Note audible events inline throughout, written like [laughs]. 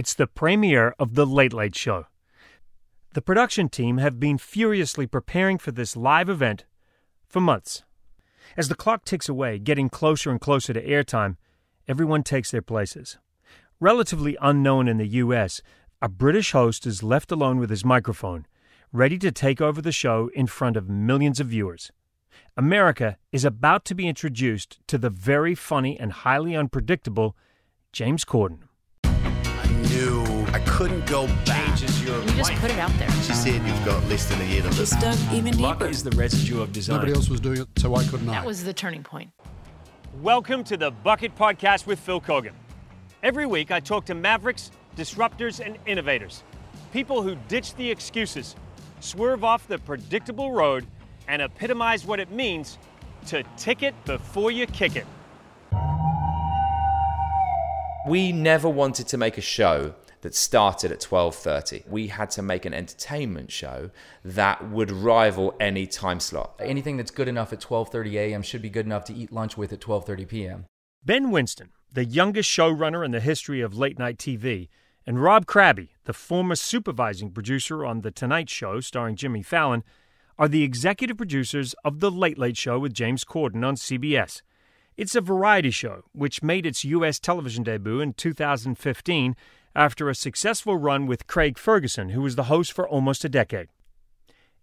It's the premiere of The Late Late Show. The production team have been furiously preparing for this live event for months. As the clock ticks away, getting closer and closer to airtime, everyone takes their places. Relatively unknown in the U.S., a British host is left alone with his microphone, ready to take over the show in front of millions of viewers. America is about to be introduced to the very funny and highly unpredictable James Corden. I knew I couldn't go back. changes your You just life. put it out there. She said you've got less than a year to live. Just dug even Luck deeper. is the residue of design. Nobody else was doing it, so why couldn't I? That was the turning point. Welcome to the Bucket Podcast with Phil Kogan. Every week, I talk to mavericks, disruptors, and innovators. People who ditch the excuses, swerve off the predictable road, and epitomize what it means to tick it before you kick it. We never wanted to make a show that started at 12:30. We had to make an entertainment show that would rival any time slot. anything that's good enough at 12:30 a.m. should be good enough to eat lunch with at 12:30 p.m. Ben Winston, the youngest showrunner in the history of late night TV, and Rob Crabbe, the former supervising producer on The Tonight Show starring Jimmy Fallon, are the executive producers of The Late Late Show with James Corden on CBS. It's a variety show which made its U.S. television debut in 2015 after a successful run with Craig Ferguson, who was the host for almost a decade.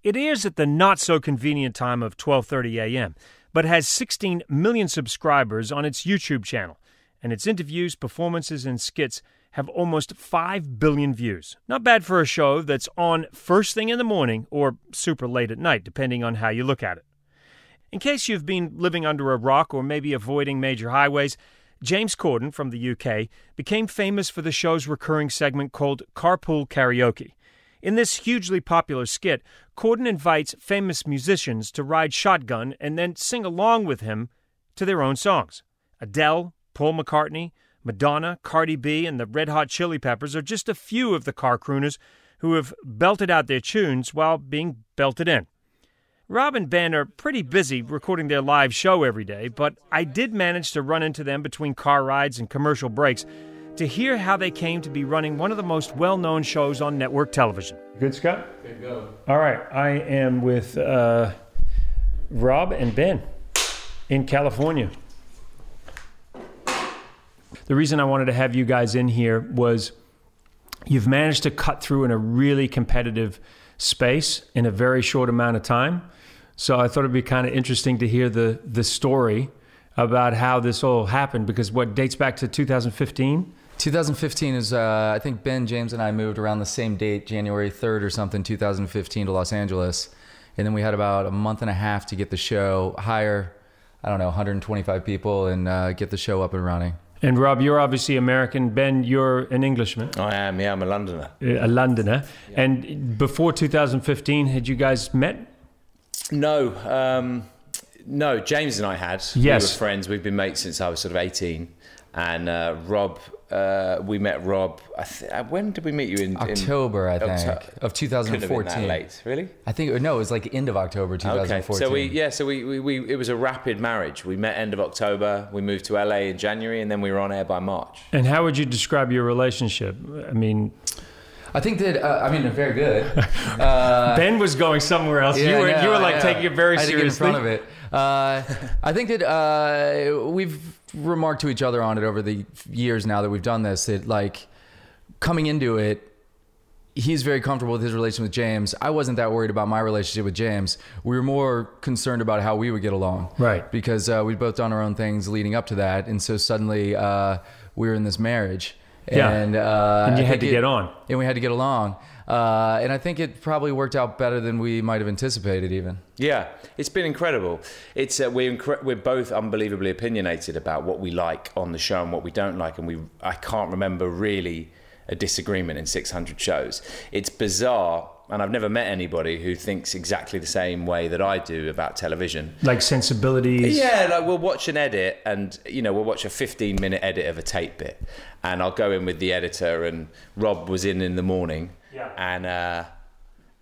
It airs at the not so convenient time of 12:30 a.m., but has 16 million subscribers on its YouTube channel, and its interviews, performances and skits have almost 5 billion views. Not bad for a show that's on first thing in the morning or super late at night depending on how you look at it. In case you've been living under a rock or maybe avoiding major highways, James Corden from the UK became famous for the show's recurring segment called Carpool Karaoke. In this hugely popular skit, Corden invites famous musicians to ride shotgun and then sing along with him to their own songs. Adele, Paul McCartney, Madonna, Cardi B, and the Red Hot Chili Peppers are just a few of the car crooners who have belted out their tunes while being belted in. Rob and Ben are pretty busy recording their live show every day, but I did manage to run into them between car rides and commercial breaks to hear how they came to be running one of the most well known shows on network television. Good, Scott? Good go. All right, I am with uh, Rob and Ben in California. The reason I wanted to have you guys in here was you've managed to cut through in a really competitive space in a very short amount of time. So I thought it'd be kind of interesting to hear the the story about how this all happened because what dates back to 2015. 2015 is, uh, I think Ben, James, and I moved around the same date, January 3rd or something, 2015 to Los Angeles. And then we had about a month and a half to get the show, hire, I don't know, 125 people and uh, get the show up and running. And Rob, you're obviously American. Ben, you're an Englishman, I am, yeah, I'm a Londoner. a Londoner. And before 2015, had you guys met? No, um, no, James and I had. We Yes. were friends. We've been mates since I was sort of 18. And uh, Rob, uh, we met Rob, I th- uh, when did we meet you? In in October, I think, Octo- of Couldn't have been 2014. that late, really? I think, no, it was like end of October 2014. Okay, 2014. so we yeah, so we, we, we it was a rapid marriage. We met end of October. We moved to LA in January, and then we were on air by March. And how would you describe your relationship? I mean, I think that, uh, I mean, very good. [laughs] Uh, Ben was going somewhere else. you were know, you were like taking it very I get in front of it. Uh, I think that uh, we've remarked to each other on it over the years now that we've done this. That like coming into it, he's very comfortable with his relation with James. I wasn't that worried about my relationship with James. We were more concerned about how we would get along. Right. Because uh, we'd both done our own things leading up to that, and so suddenly uh, we were in this marriage. Yeah. And, uh, And you I had think to get on. And we had to get along. Uh, and I think it probably worked out better than we might have anticipated, even. Yeah, it's been incredible. It's uh, we're incre- we're both unbelievably opinionated about what we like on the show and what we don't like, and we I can't remember really a disagreement in 600 shows. It's bizarre, and I've never met anybody who thinks exactly the same way that I do about television. Like sensibilities. Yeah, like we'll watch an edit, and you know we'll watch a 15 minute edit of a tape bit, and I'll go in with the editor, and Rob was in in the morning, Yeah. and uh,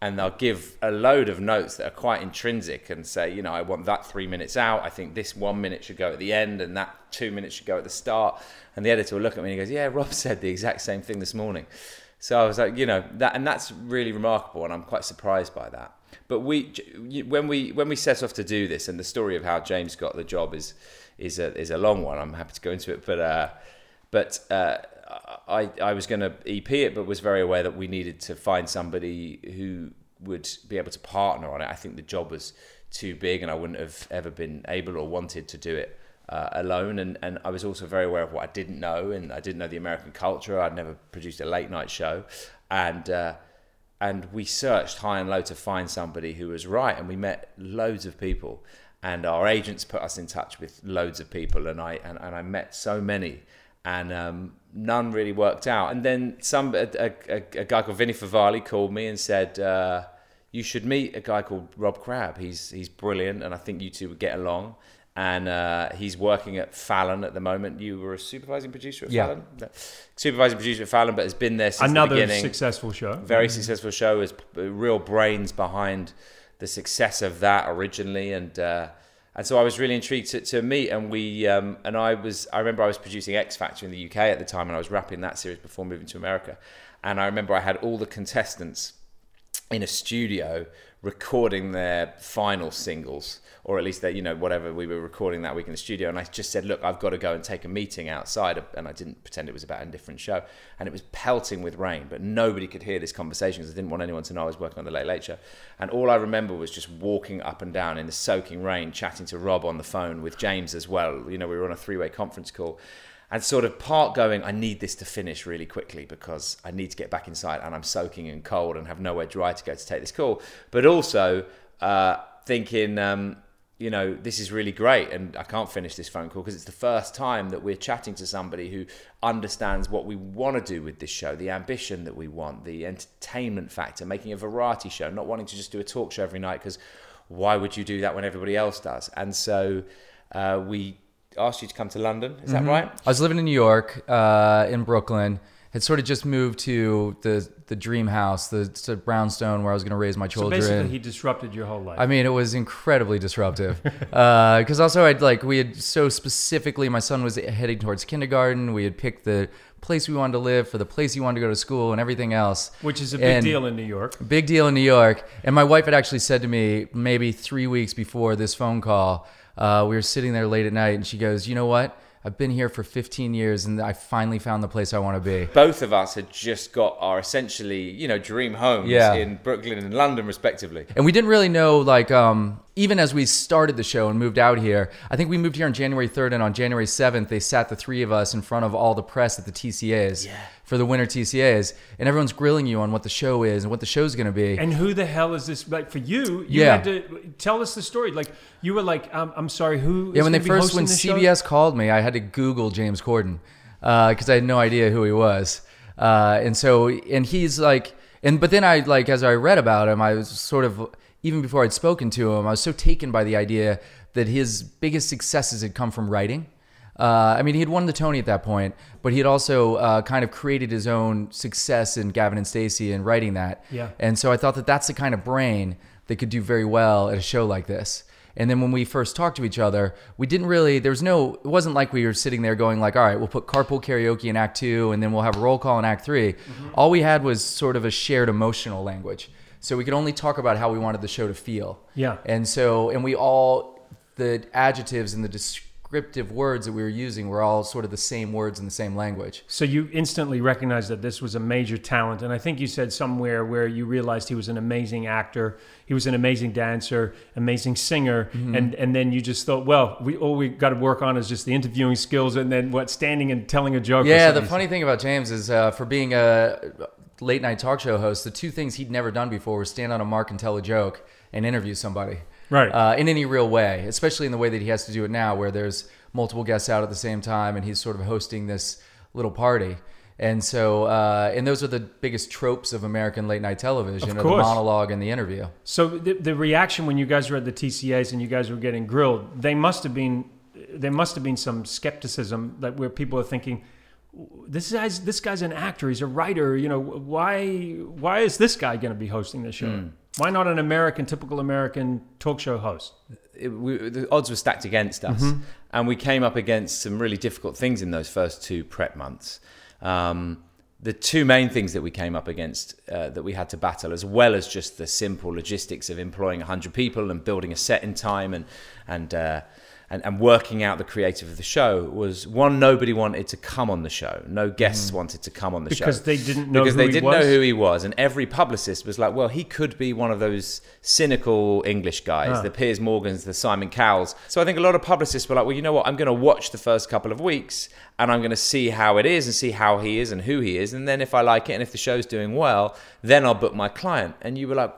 and they'll give a load of notes that are quite intrinsic and say, you know, I want that three minutes out. I think this one minute should go at the end, and that two minutes should go at the start. And the editor will look at me and he goes, "Yeah, Rob said the exact same thing this morning." So I was like, you know, that, and that's really remarkable, and I'm quite surprised by that. But we, when we when we set off to do this, and the story of how James got the job is is a is a long one. I'm happy to go into it, but uh, but uh, I I was going to EP it, but was very aware that we needed to find somebody who would be able to partner on it. I think the job was too big, and I wouldn't have ever been able or wanted to do it uh, alone. And, and I was also very aware of what I didn't know, and I didn't know the American culture. I'd never produced a late night show, and uh, and we searched high and low to find somebody who was right, and we met loads of people. And our agents put us in touch with loads of people, and I and, and I met so many, and um, none really worked out. And then some a, a, a guy called Vinny Favali called me and said, uh, "You should meet a guy called Rob Crabbe. He's he's brilliant, and I think you two would get along." And uh, he's working at Fallon at the moment. You were a supervising producer at Yeah. Fallon, supervising producer at Fallon, but has been there since Another the beginning. successful show. Very successful show. Has p- real brains behind the success of that originally, and uh, and so I was really intrigued to, to meet. And we um, and I was I remember I was producing X Factor in the UK at the time, and I was wrapping that series before moving to America. And I remember I had all the contestants in a studio recording their final singles or at least that you know whatever we were recording that week in the studio. And i just said look i've got to go and take a meeting outside and i didn't pretend it was about a different show. And it was pelting with rain but nobody could hear this conversation because i didn't want anyone to know i was working on the late late show. And all i remember was just walking up and down in the soaking rain chatting to rob on the phone with james as well. You know we were on a three-way conference call. And sort of part going, I need this to finish really quickly because I need to get back inside and I'm soaking and cold and have nowhere dry to go to take this call. But also uh, thinking, um, you know, this is really great and I can't finish this phone call because it's the first time that we're chatting to somebody who understands what we want to do with this show, the ambition that we want, the entertainment factor, making a variety show, not wanting to just do a talk show every night because why would you do that when everybody else does? And so uh, we asked you to come to London. Is that right? I was living in New York, uh, in Brooklyn. Had sort of just moved to the the dream house, the, the brownstone where I was going to raise my children. So basically, he disrupted your whole life. I mean, it was incredibly disruptive. [laughs] Because also, I'd like we had so specifically, my son was heading towards kindergarten. We had picked the place we wanted to live for the place he wanted to go to school and everything else. which is a big And- deal in New York. Big deal in New York. And my wife had actually said to me maybe three weeks before this phone call, uh, we were sitting there late at night, and she goes, "You know what? I've been here for 15 years, and I finally found the place I want to be." both of us had just got our essentially, you know, dream homes Yeah. in Brooklyn and London, respectively. And we didn't really know, like, um, even as we started the show and moved out here, I think we moved here on January 3rd, and on January 7th, they sat the three of us in front of all the press at the TCAs for the winter TCAs, and everyone's grilling you on what the show is and what the show's going to be. And who the hell is this? Like for you, you Yeah. had to tell us the story. Like you were like, um, I'm sorry, who? yeah, when they be first, when this show? CBS called me, I had to Google James Corden because I had no idea who he was. Uh, and so, and he's like, and but then I like as I read about him, I was sort of even before I'd spoken to him, I was so taken by the idea that his biggest successes had come from writing. Uh, I mean, he had won the Tony at that point, but he had also uh, kind of created his own success in Gavin and Stacey and writing that. Yeah. And so I thought that that's the kind of brain that could do very well at a show like this. And then when we first talked to each other, we didn't really, there was no, it wasn't like we were sitting there going like, all right, we'll put carpool karaoke in act two and then we'll have a roll call in act 3 Mm-hmm. All we had was sort of a shared emotional language. So we could only talk about how we wanted the show to feel. Yeah. And so, and we all, the adjectives and the descriptive words that we were using were all sort of the same words in the same language. So you instantly recognized that this was a major talent, and I think you said somewhere where you realized he was an amazing actor, he was an amazing dancer, amazing singer, Mm-hmm. and and then you just thought, well, we all we got to work on is just the interviewing skills, and then what, standing and telling a joke. Yeah, the funny thing about James is uh, for being a late night talk show host, the two things he'd never done before were stand on a mark and tell a joke and interview somebody. Right. Uh, in any real way, especially in the way that he has to do it now, where there's multiple guests out at the same time and he's sort of hosting this little party. And so, uh, and those are the biggest tropes of American late night television, the monologue and the interview. So the, the reaction when you guys were at the TCAs and you guys were getting grilled, they must have been, there must have been some skepticism that where people are thinking, this guy's this guy's an actor. He's a writer. You know, why why is this guy going to be hosting this show? Hmm. Why not an American, typical American talk show host? it, we, the odds were stacked against us, and we came up against some really difficult things in those first two prep months. Um, the two main things that we came up against uh, that we had to battle, as well as just the simple logistics of employing 100 people and building a set in time and and uh, and, and working out the creative of the show, was one nobody wanted to come on the show. No guests wanted to come on the show Because they didn't know because who they he didn't was? know who he was, and every publicist was like, "Well, he could be one of those cynical English guys, Ah. the Piers Morgans, the Simon Cowells." So I think a lot of publicists were like, "Well, you know what? I'm going to watch the first couple of weeks, and I'm going to see how it is, and see how he is, and who he is, and then if I like it, and if the show's doing well, then I'll book my client." And you were like,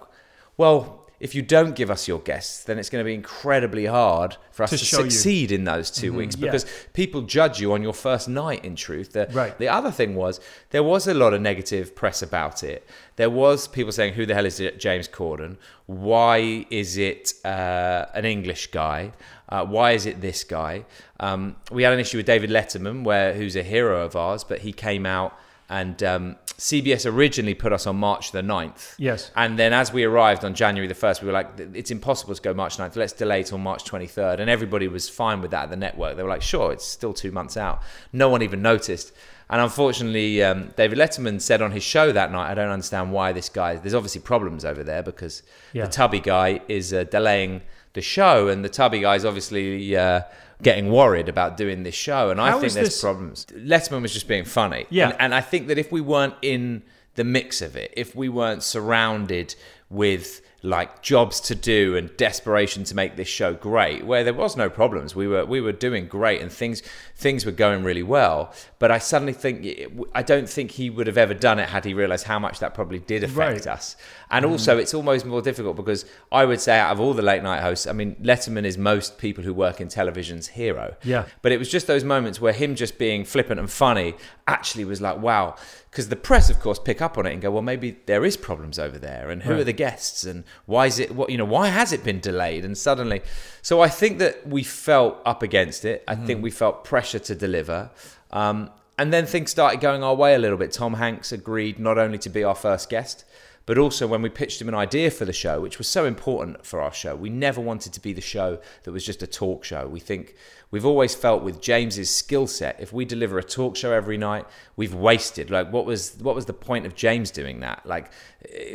"Well." If you don't give us your guests, then it's going to be incredibly hard for us To to, show you. Mm-hmm. succeed in those 2 weeks yeah. because people judge you on your first night. In truth, the, Right. the other thing was there was a lot of negative press about it. There was people saying, "Who the hell is it, James Corden? Why is it uh, an English guy? Uh, why is it this guy?" Um, we had an issue with David Letterman, where who's a hero of ours, but he came out and um, CBS originally put us on March the 9th. Yes. And then as we arrived on January the 1st, we were like, it's impossible to go March 9th. Let's delay till March 23rd. And everybody was fine with that at the network. They were like, sure, it's still two months out. No one even noticed. And unfortunately, um, David Letterman said on his show that night, I don't understand why this guy, there's obviously problems over there because Yeah. the tubby guy is uh, delaying the show. And the tubby guy is obviously uh, getting worried about doing this show. And I How think there's this- problems. Letterman was just being funny. Yeah. And, and I think that if we weren't in the mix of it, if we weren't surrounded with like jobs to do and desperation to make this show great, where there was no problems, we were we were doing great and things things were going really well. But I suddenly think I don't think he would have ever done it had he realised how much that probably did affect Right. Us. And also, mm. it's almost more difficult because I would say out of all the late night hosts, I mean, Letterman is most people who work in television's hero. Yeah. But it was just those moments where him just being flippant and funny actually was like, wow. Because the press, of course, pick up on it and go, well, maybe there is problems over there, and who Right. are the guests, and why is it, what you know, why has it been delayed? And suddenly, so I think that we felt up against it. I think we felt pressure to deliver. Um, and then things started going our way a little bit. Tom Hanks agreed not only to be our first guest, but also when we pitched him an idea for the show, which was so important for our show. We never wanted to be the show that was just a talk show. We think we've always felt with James's skill set, if we deliver a talk show every night, we've wasted. Like what was what was the point of James doing that? Like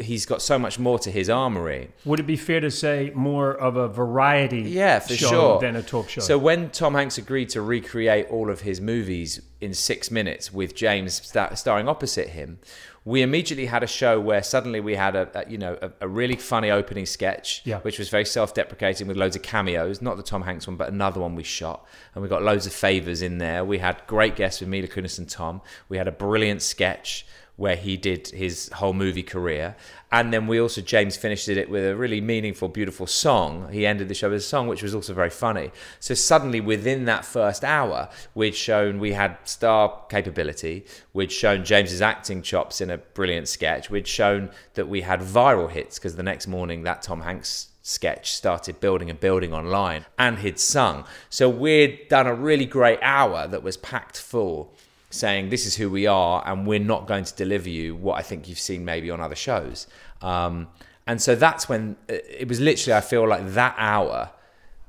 he's got so much more to his armory. Would it be fair to say more of a variety Yeah, for show sure. than a talk show? So when Tom Hanks agreed to recreate all of his movies in six minutes with James sta- starring opposite him, we immediately had a show where suddenly we had a, a you know a, a really funny opening sketch, Yeah. which was very self-deprecating with loads of cameos, not the Tom Hanks one, but another one we shot, and we got loads of favors in there. We had great guests with Mila Kunis and Tom. We had a brilliant sketch where he did his whole movie career. And then we also, James finished it with a really meaningful, beautiful song. He ended the show with a song, which was also very funny. So suddenly, within that first hour, we'd shown we had star capability. We'd shown James's acting chops in a brilliant sketch. We'd shown that we had viral hits because the next morning, that Tom Hanks sketch started building and building online and he'd sung. So we'd done a really great hour that was packed full saying this is who we are and we're not going to deliver you what I think you've seen maybe on other shows. Um, and so that's when uh, it was literally, I feel like that hour,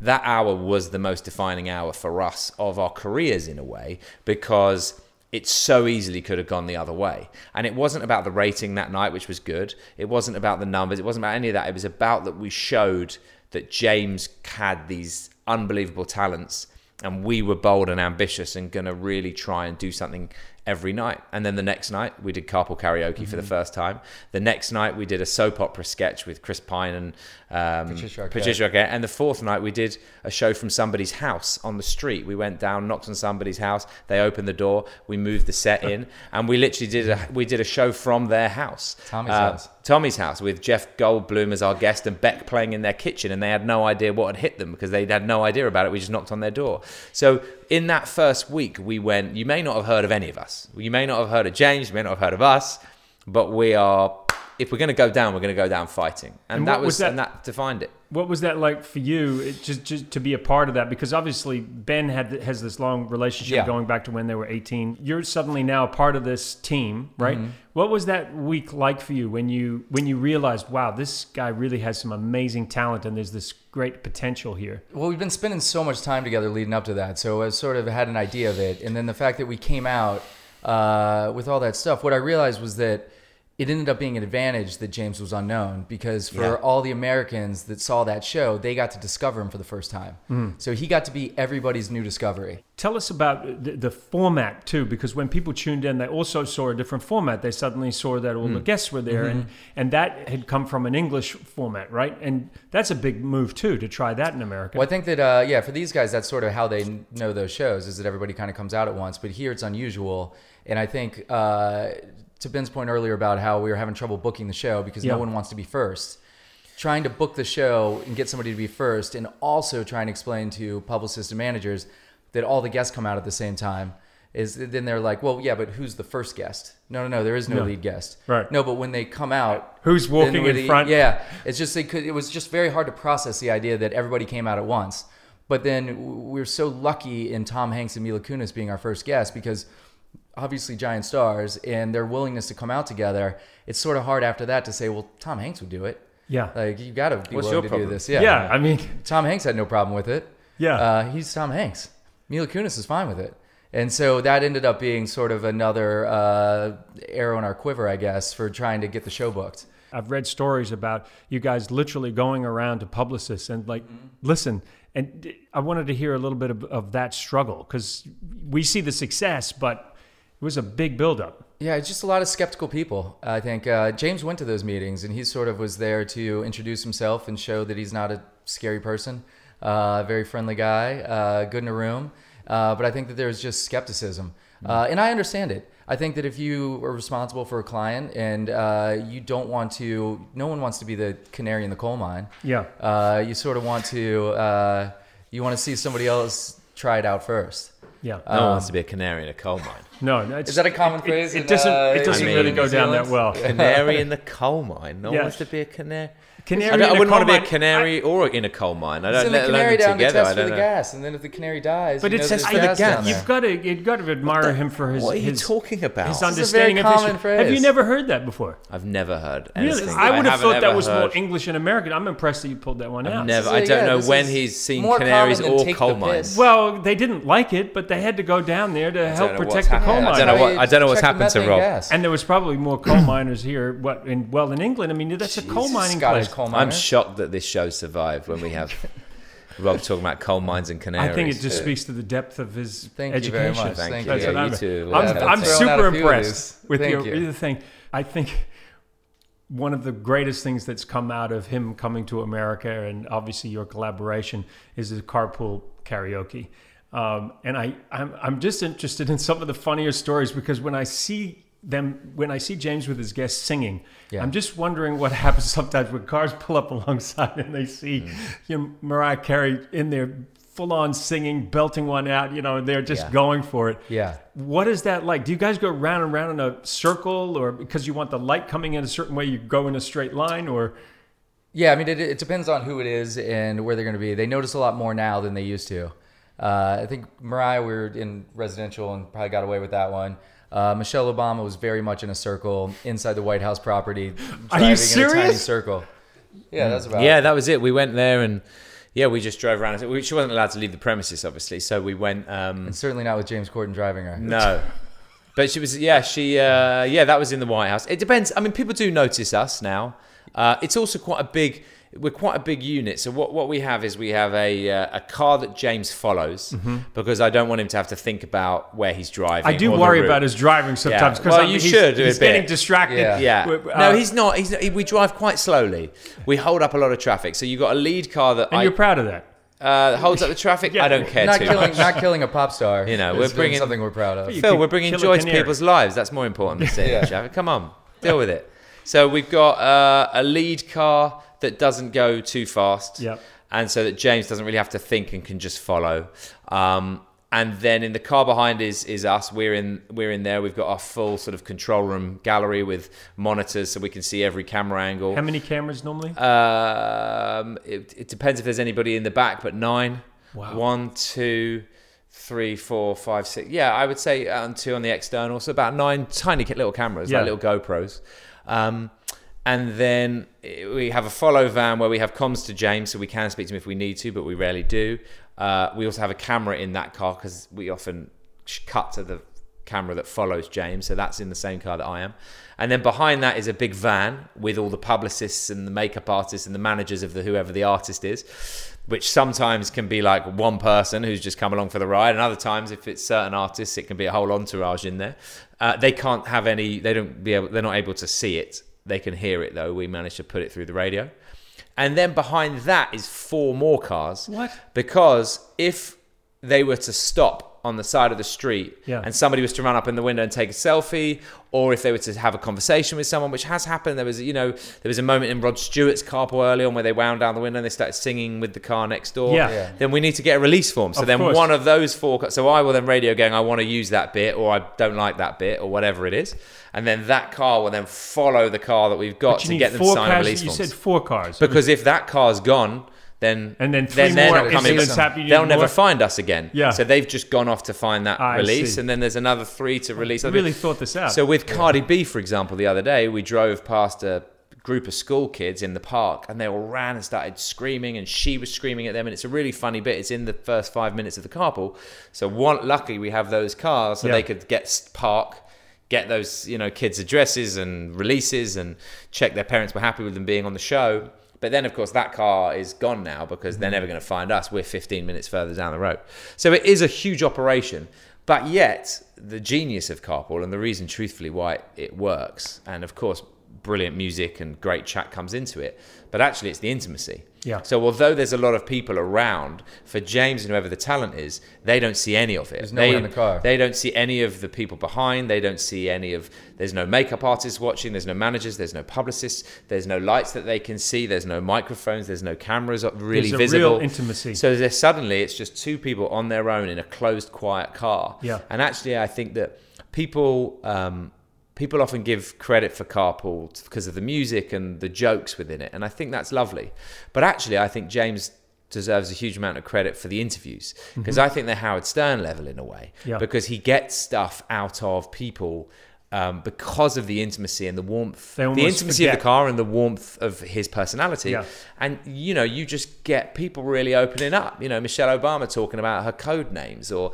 that hour was the most defining hour for us of our careers in a way because it so easily could have gone the other way. And it wasn't about the rating that night, which was good. It wasn't about the numbers. It wasn't about any of that. It was about that we showed that James had these unbelievable talents and we were bold and ambitious and going to really try and do something every night. And then the next night we did carpool karaoke for the first time. The next night we did a soap opera sketch with Chris Pine and um, Patricia Arquette. Patricia Arquette. And the fourth night we did a show from somebody's house on the street. We went down, knocked on somebody's house. They opened the door. We moved the set in, [laughs] and we literally did a we did a show from their house. Tommy's Uh, house. Tommy's house with Jeff Goldblum as our guest and Beck playing in their kitchen, and they had no idea what had hit them because they had no idea about it. We just knocked on their door. So in that first week, we went. You may not have heard of any of us. You may not have heard of James. You may not have heard of us, but we are. If we're going to go down, we're going to go down fighting, and, And that was, was that- and that defined it. What was that like for you? It, just, just to be a part of that, because obviously Ben had has this long relationship Yeah. going back to when they were eighteen. You're suddenly now a part of this team, right? Mm-hmm. What was that week like for you when you when you realized, wow, this guy really has some amazing talent, and there's this great potential here? Well, we've been spending so much time together leading up to that, so I sort of had an idea of it, and then the fact that we came out uh, with all that stuff, what I realized was that it ended up being an advantage that James was unknown because for Yeah. all the Americans that saw that show, they got to discover him for the first time. So he got to be everybody's new discovery. Tell us about the, the format too, because when people tuned in, they also saw a different format. They suddenly saw that all the guests were there, and and that had come from an English format, right? And that's a big move too to try that in America. Well, I think that uh, yeah, for these guys, that's sort of how they know those shows is that everybody kind of comes out at once. But here it's unusual, and I think uh, to Ben's point earlier about how we were having trouble booking the show because Yeah. no one wants to be first. Trying to book the show and get somebody to be first, and also trying to explain to publicists and managers that all the guests come out at the same time. Is then they're like, well, yeah, but who's the first guest? No, no, no, there is no, No. lead guest. Right. No, but when they come out, Who's walking in the- front? Yeah, it's just they could. It was just very hard to process the idea that everybody came out at once. But then we we're so lucky in Tom Hanks and Mila Kunis being our first guest because obviously giant stars and their willingness to come out together. It's sort of hard after that to say, well, Tom Hanks would do it. Yeah. Like you got to be What's willing to problem? do this. yeah. Yeah. I mean, [laughs] Tom Hanks had no problem with it. Yeah. Uh, he's Tom Hanks. Mila Kunis is fine with it. And so that ended up being sort of another uh, arrow in our quiver, I guess, for trying to get the show booked. I've read stories about you guys literally going around to publicists and like, Mm-hmm. listen. And I wanted to hear a little bit of, of that struggle because we see the success, but it was a big buildup. Yeah, it's just a lot of skeptical people. I think uh, James went to those meetings and he sort of was there to introduce himself and show that he's not a scary person, uh, very friendly guy, uh, good in a room. Uh, but I think that there's just skepticism. Uh, and I understand it. I think that if you are responsible for a client and uh, you don't want to, no one wants to be the canary in the coal mine. Yeah. Uh, you sort of want to, uh, you want to see somebody else try it out first. Yeah. No one wants to be a canary in a coal mine. No, no, it's, Is that a common it- phrase It, in, doesn't. uh, it doesn't I really go down that Zealand? well. Canary in the coal mine. No Yeah. one wants to be a canary. Canary I, don't, in I a wouldn't want to be a mine- canary or in a coal mine. I don't Send let the canary them down to together. I test for don't the know. gas, and then if the canary dies, But you it know says for the gas gas. down there. You've got to you've got to admire him for his. What are you his, talking about? His This is a understanding very of common history. Have you never heard that before? I've never heard Really? I would have haven't thought that ever was more English and American. I'm impressed that you pulled that one out. I've never. I don't yeah, know this when is he's seen canaries or coal mines. Well, they didn't like it, but they had to go down there to help protect the coal happened. I don't know That's what- I don't know what's check happened to Rob. And there was probably more coal miners here. What in well in England? I mean, that's a coal mining place. Coal I'm shocked that this show survived when we have Rob talking about coal mines and canaries. I think it just speaks to the depth of his Thank you education. very much. Thank Thank you. you. That's Yeah, what you I'm, too. I'm, Yeah, I'm that's- Throwing out super a few of impressed with Thank your you. the thing. I think one of the greatest things that's come out of him coming to America and obviously your collaboration is the carpool karaoke. Um, and I, I'm, I'm just interested in some of the funnier stories because when I see them, when I see James with his guests singing, Yeah. I'm just wondering what [laughs] happens sometimes when cars pull up alongside and they see Mm. you know, Mariah Carey in there full on singing, belting one out, you know, and they're just Yeah. going for it. Yeah. What is that like? Do you guys go round and round in a circle, or because you want the light coming in a certain way, you go in a straight line, or Yeah, I mean, it, it depends on who it is and where they're going to be. They notice a lot more now than they used to. Uh, I think Mariah, we were in residential and probably got away with that one. Uh, Michelle Obama was very much in a circle inside the White House property. Are driving you In a tiny serious? circle. Yeah, that's about. Yeah, that was it. We went there and yeah, we just drove around. She wasn't allowed to leave the premises, obviously, so we went. Um, And certainly not with James Corden driving her. no, [laughs] but she was. Yeah, she. Uh, yeah, that was in the White House. It depends. I mean, people do notice us now. Uh, it's also quite a big. We're quite a big unit. So what, what we have is we have a uh, a car that James follows because I don't want him to have to think about where he's driving. I do worry about his driving sometimes. Yeah. 'cause Well, I'm- you he's, should a He's getting distracted. Yeah. Yeah. Uh, no, he's not. He's not, we drive quite slowly. We hold up a lot of traffic. So you've got a lead car that and I, you're proud of that. uh, holds up the traffic. [laughs] Yeah. I don't care Not too killing, much. not killing a pop star. You know, we're bringing- something we're proud of. Phil, we're bringing joy to people's lives. That's more important than [laughs] sitting Yeah. traffic. Come on, deal with it. So we've got uh, a lead car that doesn't go too fast. Yep. And so that James doesn't really have to think and can just follow. Um, and then in the car behind is is us. We're in we're in there. We've got our full sort of control room gallery with monitors, so we can see every camera angle. How many cameras normally? Um, it, it depends if there's anybody in the back, but nine. Wow. One, two, three, four, five, six. Yeah, I would say uh, two on the external. So about nine tiny little cameras, Yeah. like little GoPros. Um, and then eh, we have a follow van where we have comms to James, so we can speak to him if we need to, but we rarely do. Uh, we also have a camera in that car because we often cut to the camera that follows James, so that's in the same car that I am. And then behind that is a big van with all the publicists and the makeup artists and the managers of the whoever the artist is, which sometimes can be like one person who's just come along for the ride, and other times if it's certain artists, it can be a whole entourage in there. Uh, they can't have any. They don't be able. They're not able to see it. They can hear it though. We managed to put it through the radio. And then behind that is four more cars. What? Because if they were to stop on the side of the street Yeah. and somebody was to run up in the window and take a selfie, or if they were to have a conversation with someone, which has happened. There was, you know, there was a moment in Rod Stewart's carpool early on where they wound down the window and they started singing with the car next door. Yeah. Yeah. Then we need to get a release form. So Of then course. one of those four. So I will then radio going, I want to use that bit, or I don't like that bit, or whatever it is. And then that car will then follow the car that we've got to get them to four sign a cars. release You forms. said four cars. Because if that car's gone, then And then three they're not coming. they'll never more? find us again. Yeah. So they've just gone off to find that I release, see. and then there's another three to release. I really thought this out. So with Cardi B, for example, the other day we drove past a group of school kids in the park, and they all ran and started screaming, and she was screaming at them, and it's a really funny bit. It's in the first five minutes of the carpool. So one, luckily we have those cars, so Yeah. they could get park. Get those, you know, kids' addresses and releases, and check their parents were happy with them being on the show. But then, of course, that car is gone now because they're mm-hmm. never going to find us. We're 15 minutes further down the road. So it is a huge operation. But yet, the genius of Carpool and the reason, truthfully, why it works, and of course, brilliant music and great chat comes into it, but actually, it's the intimacy. Yeah. So although there's a lot of people around, for James and whoever the talent is, they don't see any of it. There's no one they, in the car. They don't see any of the people behind. They don't see any of. There's no makeup artists watching. There's no managers. There's no publicists. There's no lights that they can see. There's no microphones. There's no cameras really There's a visible. real intimacy. So there's suddenly it's just two people on their own in a closed, quiet car. Yeah. And actually, I think that people um, people often give credit for Carpool because of the music and the jokes within it, and I think that's lovely. But actually, I think James deserves a huge amount of credit for the interviews because I think they're Howard Stern level in a way Mm-hmm. Yeah. because he gets stuff out of people. Um, because of the intimacy and the warmth, the intimacy of the car and the warmth of his personality, Yeah. and you know, you just get people really opening up. You know, Michelle Obama talking about her code names, or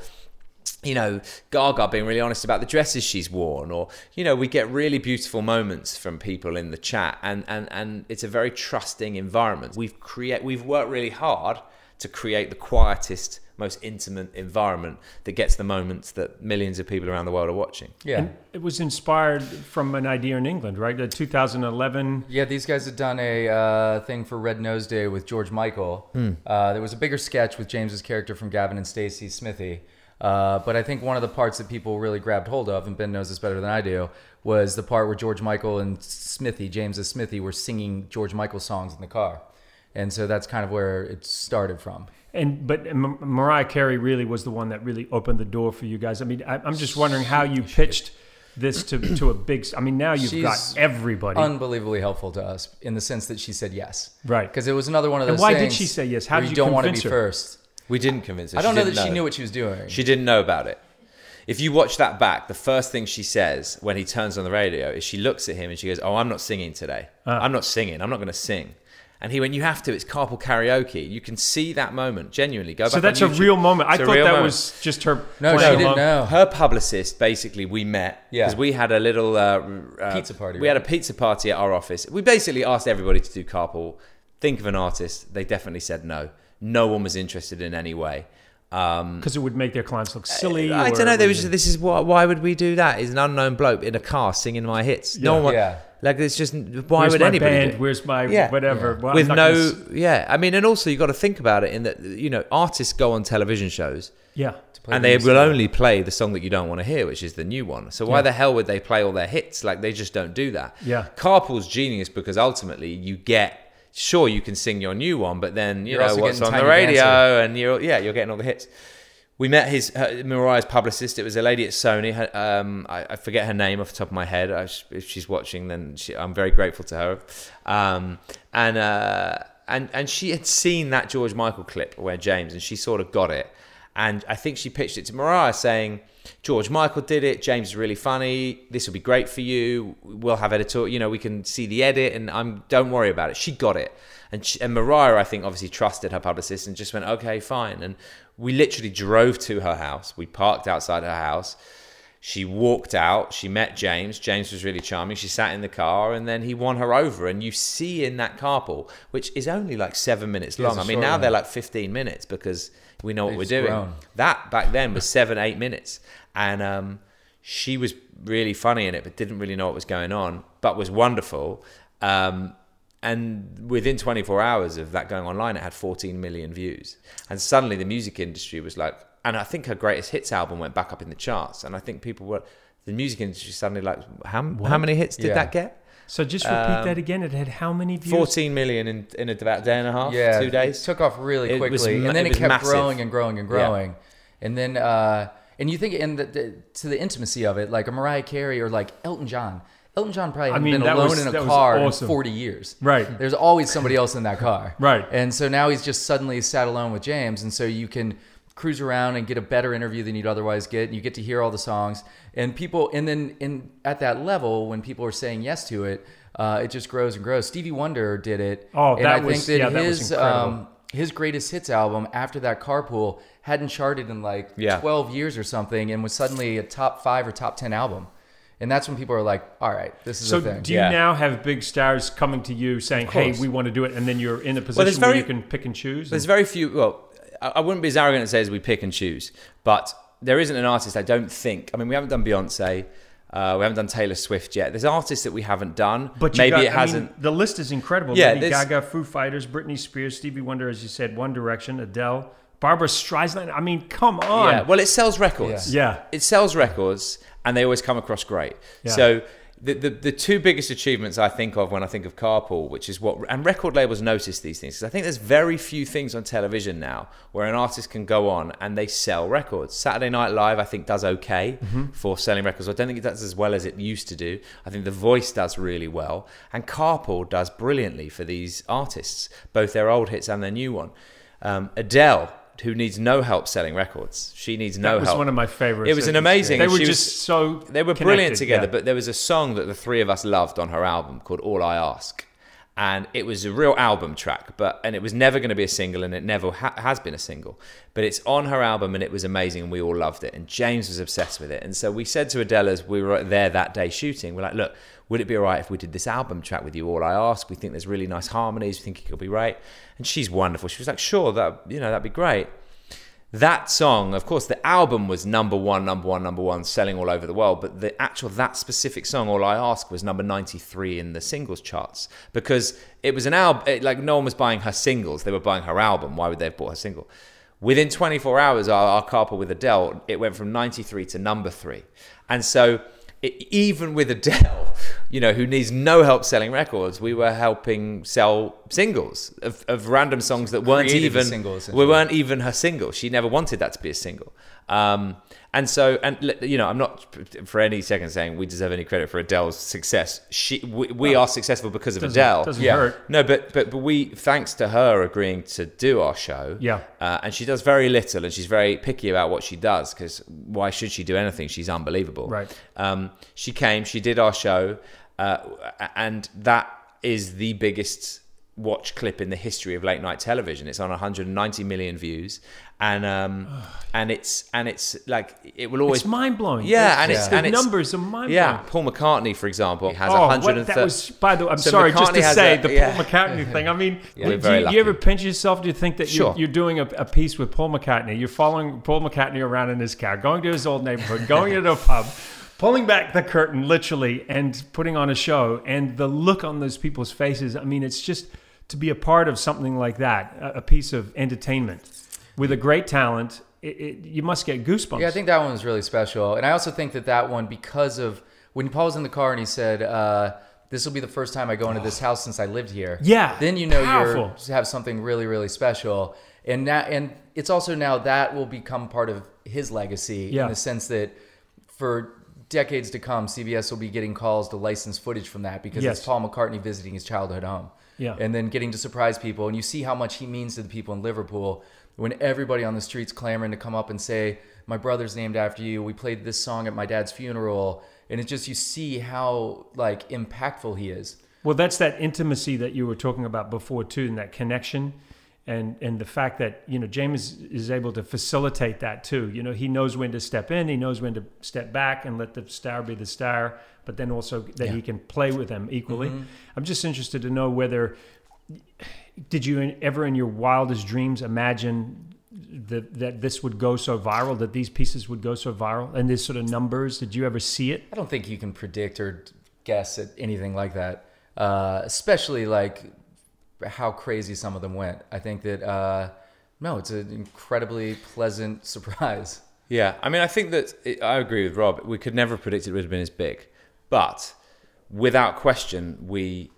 you know, Gaga being really honest about the dresses she's worn, or you know, we get really beautiful moments from people in the chat, and and and it's a very trusting environment. We've create we've worked really hard to create the quietest, most intimate environment that gets the moments that millions of people around the world are watching. Yeah. And it was inspired from an idea in England, right? The 2011. Yeah, these guys had done a uh, thing for Red Nose Day with George Michael. Uh, there was a bigger sketch with James's character from Gavin and Stacey Smithy. Uh, but I think one of the parts that people really grabbed hold of, and Ben knows this better than I do, was the part where George Michael and Smithy, James's Smithy, were singing George Michael songs in the car. And so that's kind of where it started from. And but M- Mariah Carey really was the one that really opened the door for you guys. I mean, I, I'm just wondering how you pitched this to to a big. I mean, now you've She's got everybody. Unbelievably helpful to us in the sense that she said yes. Right. Because it was another one of And those why did she say yes? How did you you don't want to be her? first. We didn't convince her. I don't know that didn't she knew what she was doing. She didn't know about it. If you watch that back, the first thing she says when he turns on the radio is she looks at him and she goes, "Oh, I'm not singing today. Ah. I'm not singing. I'm not going to sing." And he went, "You have to. It's carpool karaoke. You can see that moment genuinely. Go back. so on that's a real moment. I It's a thought that moment. was just her. no, she didn't know. Her publicist, basically, we met Yeah. because we had a little uh, uh, Pizza party, We had a pizza party at our office. We basically asked everybody to do carpool. Think of an artist. They definitely said no. No one was interested in any way. Um, because it would make their clients look silly. I or don't know. They were was- just, this is why. Why would we do that? Is an unknown bloke in a car singing my hits. No one. wa- Yeah. Like it's just. Why Where's would my anybody? band? do it? Where's my Yeah. whatever? Well, With no. gonna Yeah. I mean, and also you got to think about it in that you know artists go on television shows. yeah. play and the they will only play the song that you don't want to hear, which is the new one. So why Yeah. the hell would they play all their hits? Like they just don't do that. Yeah. Carpool's genius because ultimately you get sure you can sing your new one, but then you You're know what's on the radio Dancer. and you're yeah you're getting all the hits. we met his her, Mariah's publicist. It was a lady at Sony. Her, um, I, I forget her name off the top of my head. I, if she's watching, then she, I'm very grateful to her. Um, and uh, and and she had seen that George Michael clip where James, and she sort of got it. And I think she pitched it to Mariah, saying, "George Michael did it. James is really funny. This will be great for you. We'll have editor. You know, we can see the edit, and I'm don't worry about it." She got it. And, she, and Mariah, I think, obviously trusted her publicist and just went, okay, fine. And we literally drove to her house. We parked outside her house. She walked out. She met James. James was really charming. She sat in the car, and then he won her over. And you see in that carpool, which is only like seven minutes long. i mean, now one. they're like 15 minutes because we know what They've we're doing. grown. That back then was seven, eight minutes. And um, she was really funny in it, but didn't really know what was going on, but was wonderful. Um, and within 24 hours of that going online, it had 14 million views. And suddenly the music industry was like, and I think her greatest hits album went back up in the charts. And I think people were, the music industry suddenly like, how, how many hits did Yeah. that get? So just repeat Um, that again. It had how many views? 14 million in, in about a day and a half, yeah, two days. It took off really It was quickly, ma- and then it it, kept massive. growing and growing and Yeah. growing, and then uh, and you think in the, the to the intimacy of it, like a Mariah Carey or like Elton John. Elton John probably hadn't mean, been alone was- in a car awesome. in 40 years. Right. There's always somebody else in that car. Right. And so now he's just suddenly sat alone with James, and so you can cruise around and get a better interview than you'd otherwise get. And you get to hear all the songs, and people, and then in at that level, when people are saying yes to it, uh, it just grows and grows. Stevie Wonder did it. Oh, and that I was- think that yeah, that was his incredible. um, his greatest hits album after that carpool hadn't charted in like Yeah. 12 years or something and was suddenly a top 5 or top 10 album. And that's when people are like, "All right, this is So a thing." do you Yeah. now have big stars coming to you saying, "Hey, we want to do it," and then you're in a position there's where you can pick and choose? There's very few. Well, I wouldn't be as arrogant as say as we pick and choose, but there isn't an artist I don't think. I mean, we haven't done Beyonce, uh, we haven't done Taylor Swift yet. There's artists that we haven't done. But maybe got- it I mean, hasn't. the list is incredible. Yeah, Lady Gaga, Foo Fighters, Britney Spears, Stevie Wonder, as you said, One Direction, Adele, Barbra Streisand. I mean, come on. yeah, well, it sells records. Yeah. it sells records, and they always come across great. Yeah. So. The, the, the two biggest achievements I think of when I think of Carpool, which is what, and record labels notice these things, because I think there's very few things on television now where an artist can go on and they sell records. Saturday Night Live, I think, does okay Mm-hmm. for selling records. I don't think it does as well as it used to do. I think The Voice does really well, and Carpool does brilliantly for these artists, both their old hits and their new one. Um, Adele, who needs no help selling records, she needs no help. that was help. one of my favorites. It was an amazing. They were just was- so. They were brilliant together. yeah. But there was a song that the three of us loved on her album called "All I Ask," and it was a real album track. But and it was never going to be a single, and it never ha- has been a single. But it's on her album, and it was amazing, and we all loved it. And James was obsessed with it. And so we said to Adele as we were there that day shooting, we're like, look. Would it be all right if we did this album track with you? All I ask. We think there's really nice harmonies. We think it could be right. And she's wonderful. She was like, sure, that you know that'd be great that song, of course, the album was number one, number one, number one, selling all over the world. But the actual, that specific song, All I Ask, was number 93 in the singles charts because it was an album, like no one was buying her singles. They were buying her album. Why would they have bought her single? Within 24 hours, our, our with Adele, it went from 93 to number three. And so, it, even with Adele, you know, who needs no help selling records, we were helping sell singles of, of random songs that weren't even single, we weren't even her single. She never wanted that to be a single. Um, and so, and you know, I'm not for any second saying we deserve any credit for Adele's success. She, we, we are successful because of Doesn't- Adele. doesn't hurt. No, but but but we, thanks to her agreeing to do our show. Yeah. Uh, and she does very little, and she's very picky about what she does because why should she do anything? She's unbelievable. Right. Um, she came, she did our show, uh, and that is the biggest watch clip in the history of late night television. It's on 190 million views, and um, and it's and it's like it will always It's mind blowing. Yeah, and it's the and it's numbers are mind blowing. Yeah, Paul McCartney, for example, has Oh, 130. what, that was. By the way, I'm So sorry, just to say a- the yeah. Paul McCartney thing. I mean, Yeah, do, you, you ever pinch yourself? Do you think that Sure. you're, you're doing a, a piece with Paul McCartney? You're following Paul McCartney around in his car, going to his old neighborhood, going into a [laughs] pub, pulling back the curtain literally, and putting on a show. And the look on those people's faces. I mean, it's just to be a part of something like that, a, a piece of entertainment with a great talent. It, it, you must get goosebumps. Yeah, I think that one was really special, and I also think that that one because of when Paul was in the car and he said, uh, this will be the first time I go into this house since I lived here. Yeah, Then you know you have something really, really special. And now, and it's also now that will become part of his legacy Yeah. in the sense that for decades to come, CBS will be getting calls to license footage from that because Yes. it's Paul McCartney visiting his childhood home. Yeah. And then getting to surprise people. And you see how much he means to the people in Liverpool when everybody on the streets clamoring to come up and say, My brother's named after you. We played this song at my dad's funeral. And it's just, you see how like impactful he is. Well, that's that intimacy that you were talking about before too, and that connection, and and the fact that you know James is able to facilitate that too. You know, he knows when to step in, he knows when to step back, and let the star be the star. But then also that he can play with them equally. Mm-hmm. I'm just interested to know whether did you ever in your wildest dreams imagine that that this would go so viral, that these pieces would go so viral, and this sort of numbers? Did you ever see it? I don't think you can predict or guess at anything like that, uh, especially like how crazy some of them went. I think that uh, no, it's an incredibly pleasant [laughs] surprise. Yeah, I mean, I think that it, I agree with Rob. We could never have predicted it would have been as big, but without question, we,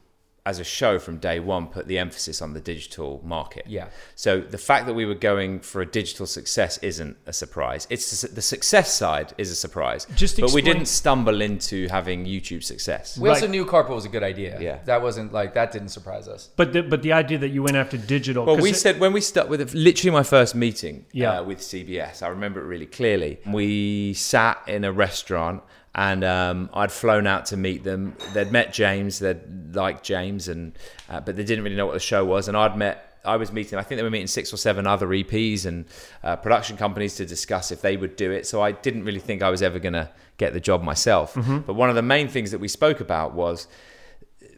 as a show from day one, put the emphasis on the digital market. Yeah. So the fact that we were going for a digital success isn't a surprise. It's the success side is a surprise. Just but we didn't stumble into having YouTube success. We also knew Carpool was a good idea. Yeah. that wasn't like that didn't surprise us. But the, but the idea that you went after digital. Well, 'cause we it- said when we stuck with it, literally my first meeting Yeah. uh, with CBS. I remember it really clearly. We sat in a restaurant, and um, I'd flown out to meet them. They'd met James. They'd liked James, and uh, but they didn't really know what the show was. And I'd met. I was meeting. I think they were meeting six or seven other EPs and uh, production companies to discuss if they would do it. So I didn't really think I was ever going to get the job myself. But one of the main things that we spoke about was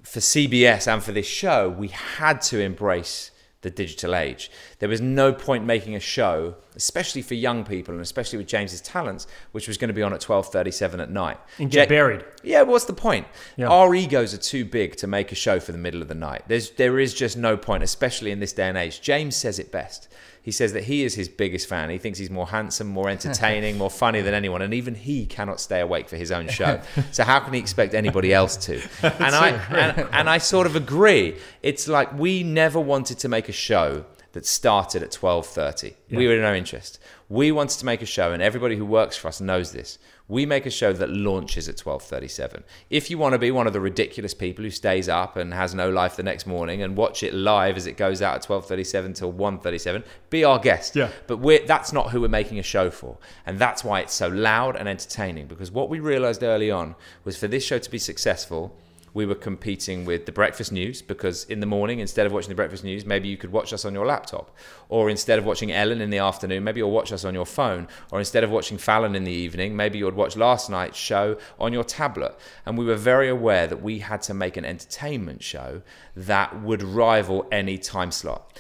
for CBS and for this show, we had to embrace the digital age. There was no point making a show, especially for young people and especially with James's talents, which was going to be on at 12:37 at night. and get buried. yeah, what's the point? Yeah. Our egos are too big to make a show for the middle of the night. There's there is just no point, especially in this day and age. James says it best. He says that he is his biggest fan. He thinks he's more handsome, more entertaining, more funny than anyone, and even he cannot stay awake for his own show. [laughs] So how can he expect anybody else to? And I and, and I sort of agree. It's like we never wanted to make a show that started at 12:30. We were in no interest. We wanted to make a show and everybody who works for us knows this. We make a show that launches at 12:37. If you want to be one of the ridiculous people who stays up and has no life the next morning and watch it live as it goes out at 12:37 till 1:37, be our guest. Yeah. But we're, that's not who we're making a show for. And that's why it's so loud and entertaining because what we realized early on was for this show to be successful, we were competing with the breakfast news because in the morning, instead of watching the breakfast news, maybe you could watch us on your laptop. Or instead of watching Ellen in the afternoon, maybe you'll watch us on your phone. Or instead of watching Fallon in the evening, maybe you would watch last night's show on your tablet. And we were very aware that we had to make an entertainment show that would rival any time slot.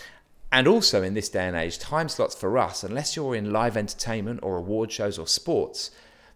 And also in this day and age, time slots for us, unless you're in live entertainment or award shows or sports,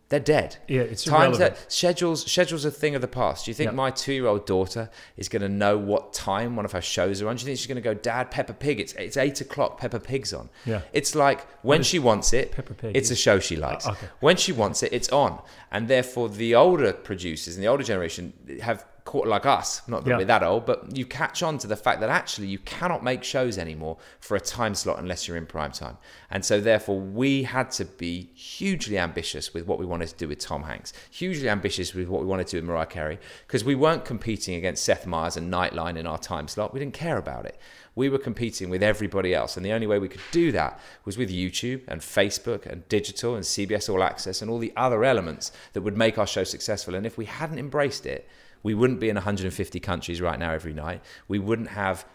they're dead. Yeah, it's times irrelevant. that schedules schedules are a thing of the past. Do you think Yeah. my two year old daughter is going to know what time one of her shows are on? Do you think she's going to go, Dad, Peppa Pig? It's it's eight o'clock. Peppa Pig's on. Yeah. It's like when she wants it, Peppa Pig it's a show she likes. Oh, okay. When she wants it, it's on. And therefore, the older producers and the older generation have like us. Not that Yeah. we're that old, but you catch on to the fact that actually you cannot make shows anymore for a time slot unless you're in prime time. And so, therefore, we had to be hugely ambitious with what we wanted to do with Tom Hanks, hugely ambitious with what we wanted to do with Mariah Carey, because we weren't competing against Seth Meyers and Nightline in our time slot. We didn't care about it. We were competing with everybody else. And the only way we could do that was with YouTube and Facebook and digital and CBS All Access and all the other elements that would make our show successful. And if we hadn't embraced it, we wouldn't be in 150 countries right now every night. We wouldn't have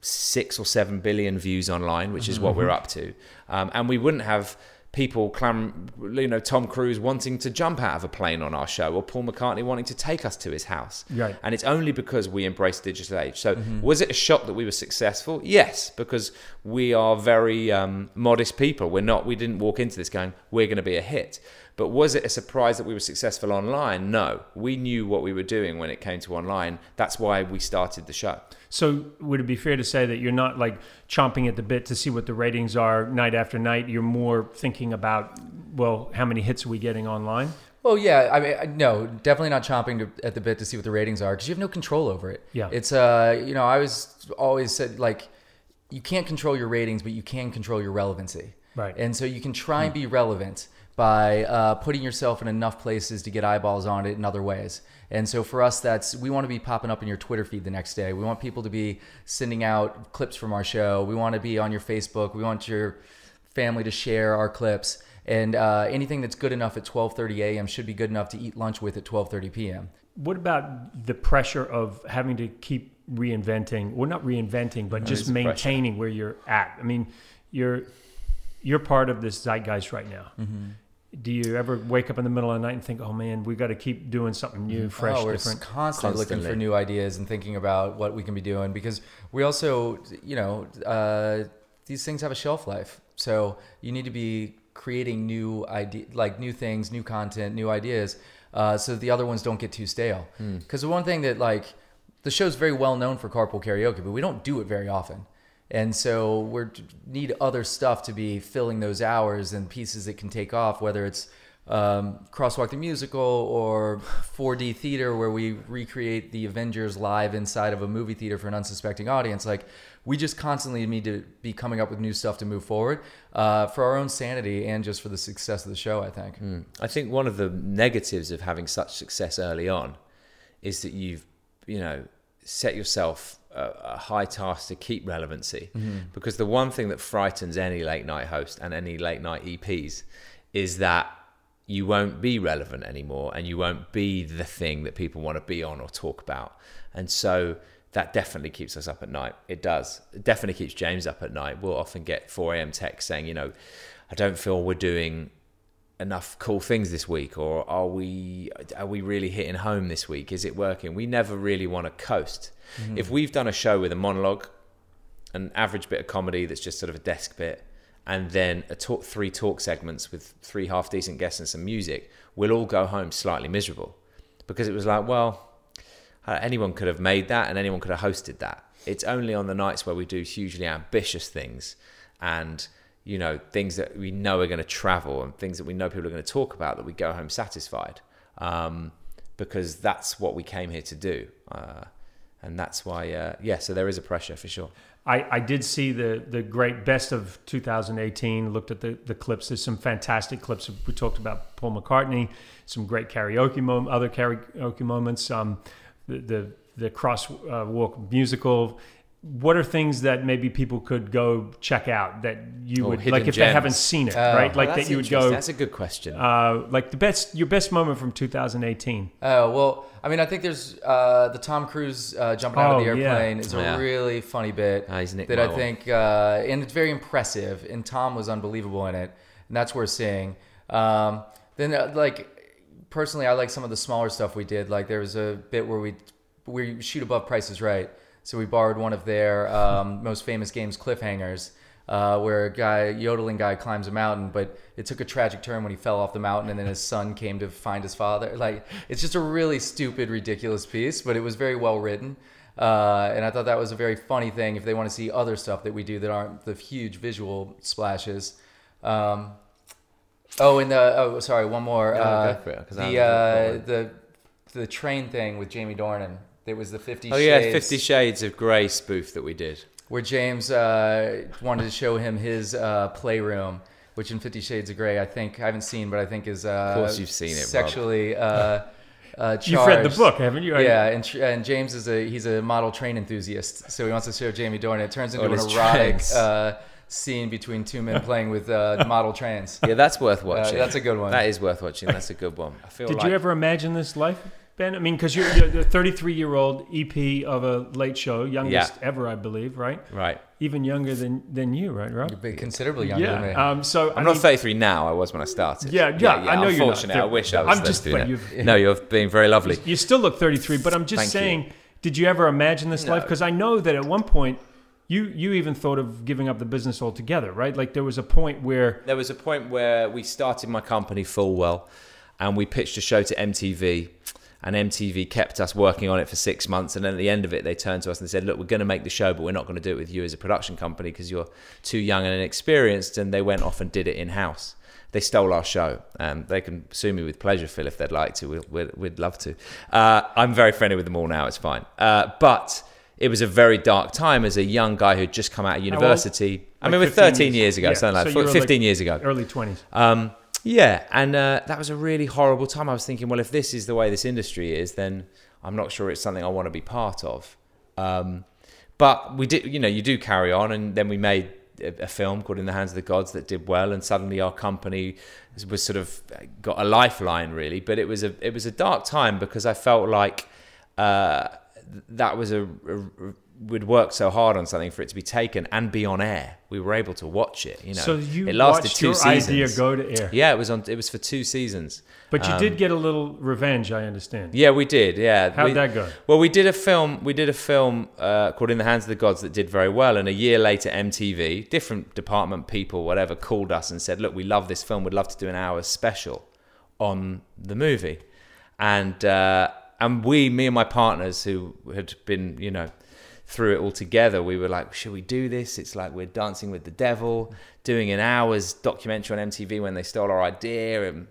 six or seven billion views online, which is what we're up to, um, and we wouldn't have people clam, you know, Tom Cruise wanting to jump out of a plane on our show, or Paul McCartney wanting to take us to his house. Right. And it's only because we embraced the digital age. So, was it a shock that we were successful? Yes, because we are very um, modest people. We're not. We didn't walk into this going, "We're going to be a hit." But was it a surprise that we were successful online? No. We knew what we were doing when it came to online. That's why we started the show. So would it be fair to say that you're not like chomping at the bit to see what the ratings are night after night? You're more thinking about, well, how many hits are we getting online? Well, yeah, I mean, no, definitely not chomping to, at the bit to see what the ratings are because you have no control over it. Yeah. it's uh, you know, I was always said like, you can't control your ratings, but you can control your relevancy. Right. And so you can try and be relevant by uh, putting yourself in enough places to get eyeballs on it in other ways. And so for us, that's we want to be popping up in your Twitter feed the next day. We want people to be sending out clips from our show. We want to be on your Facebook. We want your family to share our clips. And uh, anything that's good enough at 12:30 a.m. should be good enough to eat lunch with at 12:30 p.m. What about the pressure of having to keep reinventing, well, not reinventing, but just a pressure. maintaining where you're at? I mean, you're you're part of this zeitgeist right now. Mm-hmm. Do you ever wake up in the middle of the night and think, "Oh man, we got to keep doing something new, fresh, oh, we're different"? constantly, looking for new ideas and thinking about what we can be doing because we also, you know, uh, these things have a shelf life. So you need to be creating new idea, like new things, new content, new ideas, uh, so that the other ones don't get too stale. Because the one thing that like the show's very well known for carpool karaoke, but we don't do it very often. And so we need other stuff to be filling those hours and pieces that can take off, whether it's um, Crosswalk the Musical or 4D theater, where we recreate the Avengers live inside of a movie theater for an unsuspecting audience. Like, we just constantly need to be coming up with new stuff to move forward uh, for our own sanity and just for the success of the show, I think. I think one of the negatives of having such success early on is that you've, you know, set yourself a, high task to keep relevancy. Mm-hmm. Because the one thing that frightens any late night host and any late night EPs is that you won't be relevant anymore and you won't be the thing that people want to be on or talk about. And so that definitely keeps us up at night. It does. It definitely keeps James up at night. We'll often get 4 a.m. texts saying, you know, I don't feel we're doing enough cool things this week or are we are we really hitting home this week? Is it working? We never really want to coast. If we've done a show with a monologue an average bit of comedy that's just sort of a desk bit and then a talk, three talk segments with three half decent guests and some music we'll all go home slightly miserable. Because it was like well uh, anyone could have made that and anyone could have hosted that. It's only on the nights where we do hugely ambitious things and you know things that we know are going to travel and things that we know people are going to talk about that we go home satisfied um, because that's what we came here to do uh, and that's why uh, yeah so there is a pressure for sure I, I did see the the great best of 2018. Looked at the, the clips. There's some fantastic clips. We talked about Paul McCartney, some great karaoke mom, other karaoke moments. Um, the the the crosswalk musical. What are things that maybe people could go check out that you Oh, would like if they haven't seen it, Oh. right? Like Well, that you would go that's a good question uh, like the best your best moment from 2018. Oh well, I mean, I think there's uh, the Tom Cruise uh, jumping out of the Oh, yeah. airplane is a really funny bit Ah, he's that I one. think, uh, and it's very impressive. And Tom was unbelievable in it, and that's worth seeing. Um, then, uh, like personally, I like some of the smaller stuff we did. Like there was a bit where we we shoot above prices right, so we borrowed one of their um, most famous games, cliffhangers. Uh, where a guy, yodeling guy, climbs a mountain, but it took a tragic turn when he fell off the mountain, and then his son came to find his father. Like it's just a really stupid, ridiculous piece, but it was very well written, uh, and I thought that was a very funny thing. If they want to see other stuff that we do that aren't the huge visual splashes. Um, oh, and the oh, sorry, one more. No, uh, it, the uh, the the train thing with Jamie Dornan. It was the Fifty oh Shades yeah 50 shades of grey spoof that we did where James uh, wanted to show him his uh, playroom, which in Fifty Shades of Grey, I think I haven't seen, but I think is uh, of course you've seen it, sexually. Uh, [laughs] uh, You've read the book, haven't you? Yeah, and, and James is a he's a model train enthusiast, so he wants to show Jamie Dornan. It turns into On an erotic uh, scene between two men playing with uh, [laughs] model trains. yeah that's worth watching that's a good one. that is worth watching that's a good one I feel Did like you ever imagine this life, Ben? I mean, because you're, you're the 33 year old EP of a late show, youngest Yeah. ever, I believe, right? right Even younger than than you, right, Rob? But considerably younger than me. Yeah. Um, so I I'm not mean, 33 now. I was when I started. Yeah, yeah, I know you're not. Unfortunately, I wish I was. I'm just- 33 but you've- no, you're being very lovely. you still look 33, but I'm just Thank saying, did you ever imagine this life? Because I know that at one point. You, you even thought of giving up the business altogether, right? Like there was a point where There was a point where we started my company Fullwell, and we pitched a show to MTV, and MTV kept us working on it for six months. And then at the end of it, they turned to us and they said, "Look, we're going to make the show, but we're not going to do it with you as a production company because you're too young and inexperienced." And they went off and did it in house. They stole our show. Um, they can sue me with pleasure, Phil, if they'd like to. We'll, we'd, we'd love to. Uh, I'm very friendly with them all now. It's fine. Uh, but it was a very dark time as a young guy who'd just come out of university. I Like mean, we're 13 years ago, yeah, something like so 15 like years ago. Early 20s. Um, yeah, and uh, that was a really horrible time. I was thinking, well, if this is the way this industry is, then I'm not sure it's something I want to be part of. Um, but we did, you know, you do carry on, and then we made a, a film called In the Hands of the Gods that did well, and suddenly our company was sort of got a lifeline, really. But it was a it was a dark time because I felt like uh, that was a, a we'd worked so hard on something for it to be taken and be on air. We were able to watch it. You know, so you it lasted two your seasons. idea go to air. Yeah, it was on. It was for two seasons. But you did get a little revenge, I understand. Yeah, we did. Yeah. How'd We- that go? Well, we did a film. We did a film uh, called In the Hands of the Gods that did very well. And a year later, MTV, different department people, whatever, called us and said, "Look, we love this film. We'd love to do an hour special on the movie." And uh, and we, me and my partners, who had been, you know, through it all together, we were like, "Should we do this?" It's like we're dancing with the devil, doing an hour's documentary on MTV when they stole our idea, and